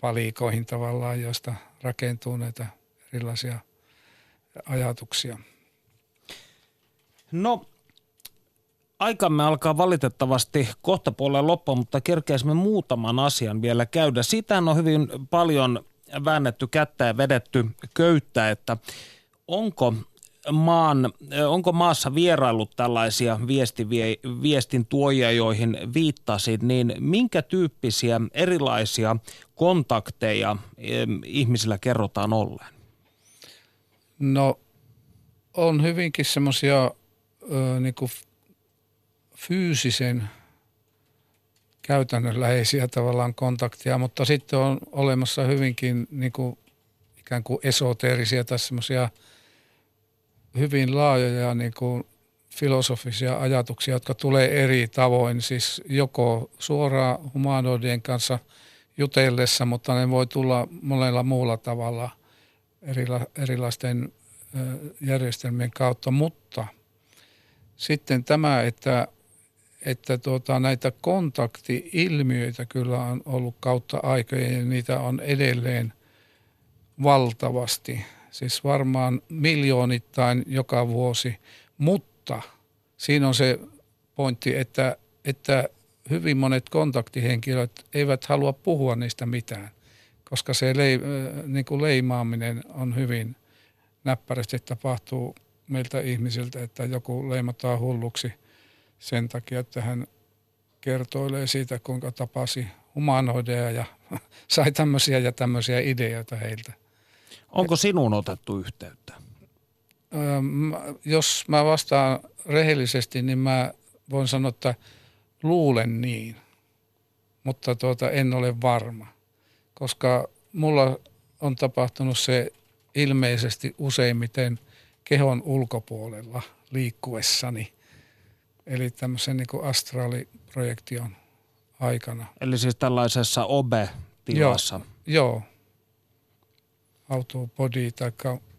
palikoihin tavallaan, joista rakentuu näitä erilaisia ajatuksia. No, aikamme alkaa valitettavasti kohta puolella loppua, mutta kerkeisimme muutaman asian vielä käydä. Sitä on hyvin paljon väännetty kättä ja vedetty köyttä, että onko maan, onko maassa vierailut tällaisia viestin tuojia, joihin viittasit, niin minkä tyyppisiä erilaisia kontakteja ihmisillä kerrotaan olleen? No on hyvinkin semmoisia niin fyysisen käytännönläheisiä tavallaan kontakteja, mutta sitten on olemassa hyvinkin niin kuin, ikään kuin esoteerisia tai semmoisia hyvin laajoja niin kuin filosofisia ajatuksia, jotka tulee eri tavoin, siis joko suoraan humanoidien kanssa jutellessa, mutta ne voi tulla monella muulla tavalla erila, erilaisten järjestelmien kautta, mutta sitten tämä, että että tuota, näitä kontakti-ilmiöitä kyllä on ollut kautta aikojen ja niitä on edelleen valtavasti. Siis varmaan miljoonittain joka vuosi, mutta siinä on se pointti, että, että hyvin monet kontaktihenkilöt eivät halua puhua niistä mitään, koska se lei, niin kuin leimaaminen on hyvin näppärästi tapahtuu meiltä ihmisiltä, että joku leimataan hulluksi – sen takia, että hän kertoilee siitä, kuinka tapasi humanoideja ja sai tämmöisiä ja tämmöisiä ideoita heiltä. Onko sinuun otettu yhteyttä? jos mä vastaan rehellisesti, niin mä voin sanoa, että luulen niin, mutta tuota, en ole varma, koska mulla on tapahtunut se ilmeisesti useimmiten kehon ulkopuolella liikkuessani – Eli tämmöisen niin astraaliprojektion aikana. Eli siis tällaisessa OBE-tilassa? Joo, joo. autobody tai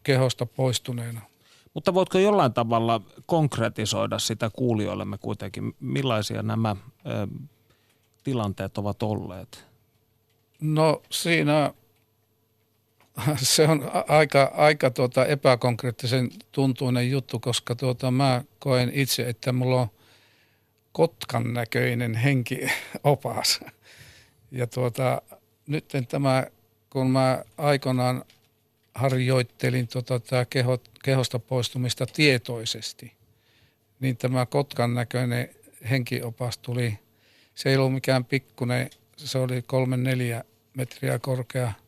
kehosta poistuneena. Mutta voitko jollain tavalla konkretisoida sitä kuulijoillemme kuitenkin, millaisia nämä ö, tilanteet ovat olleet? No siinä se on aika, aika tuota epäkonkreettisen tuntuinen juttu, koska tuota mä koen itse, että mulla on kotkan näköinen henkiopas. Ja tuota, nyt tämä, kun mä aikoinaan harjoittelin tuota, tämä keho, kehosta poistumista tietoisesti, niin tämä kotkan näköinen henkiopas tuli, se ei ollut mikään pikkunen, se oli kolme neljä metriä korkea –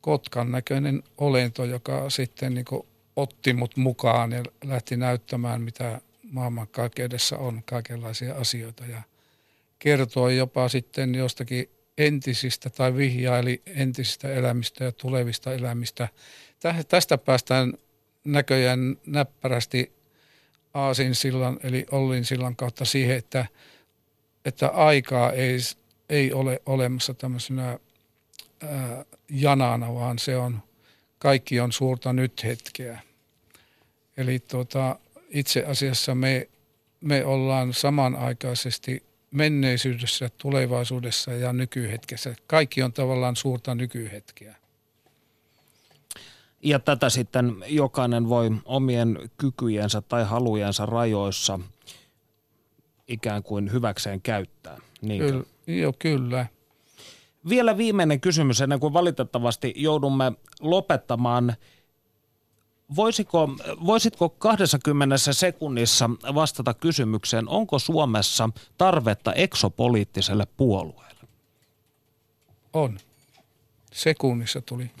kotkan näköinen olento, joka sitten niin otti mut mukaan ja lähti näyttämään, mitä maailmankaikkeudessa on kaikenlaisia asioita ja kertoi jopa sitten jostakin entisistä tai vihjaili entisistä elämistä ja tulevista elämistä. Tästä päästään näköjään näppärästi Aasin sillan eli Ollin sillan kautta siihen, että, että aikaa ei, ei ole olemassa tämmöisenä janana, vaan se on, kaikki on suurta nyt hetkeä. Eli tuota, itse asiassa me, me ollaan samanaikaisesti menneisyydessä, tulevaisuudessa ja nykyhetkessä. Kaikki on tavallaan suurta nykyhetkeä. Ja tätä sitten jokainen voi omien kykyjensä tai halujensa rajoissa ikään kuin hyväkseen käyttää. Niinkö? Kyllä, joo, kyllä. Vielä viimeinen kysymys ennen kuin valitettavasti joudumme lopettamaan. Voisiko, voisitko 20 sekunnissa vastata kysymykseen, onko Suomessa tarvetta eksopoliittiselle puolueelle? On. Sekunnissa tuli.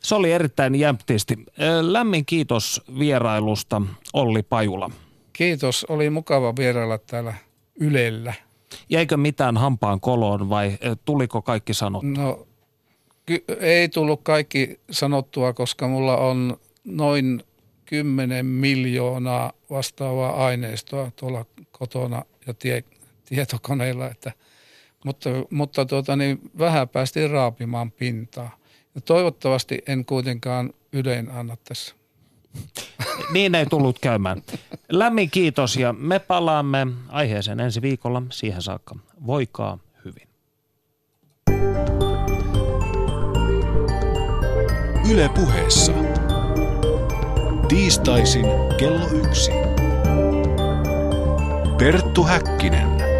Se oli erittäin jämptisti. Lämmin kiitos vierailusta Olli Pajula. Kiitos, oli mukava vierailla täällä Ylellä. Jäikö mitään hampaan koloon vai tuliko kaikki sanottua? No ky- ei tullut kaikki sanottua, koska mulla on noin 10 miljoonaa vastaavaa aineistoa tuolla kotona ja tie- tietokoneilla, että, mutta, mutta tuota, niin vähän päästiin raapimaan pintaa. Ja toivottavasti en kuitenkaan ydin anna tässä. niin ei tullut käymään. Lämmin kiitos ja me palaamme aiheeseen ensi viikolla. Siihen saakka voikaa hyvin. Yle puheessa. Tiistaisin kello yksi. Perttu Häkkinen.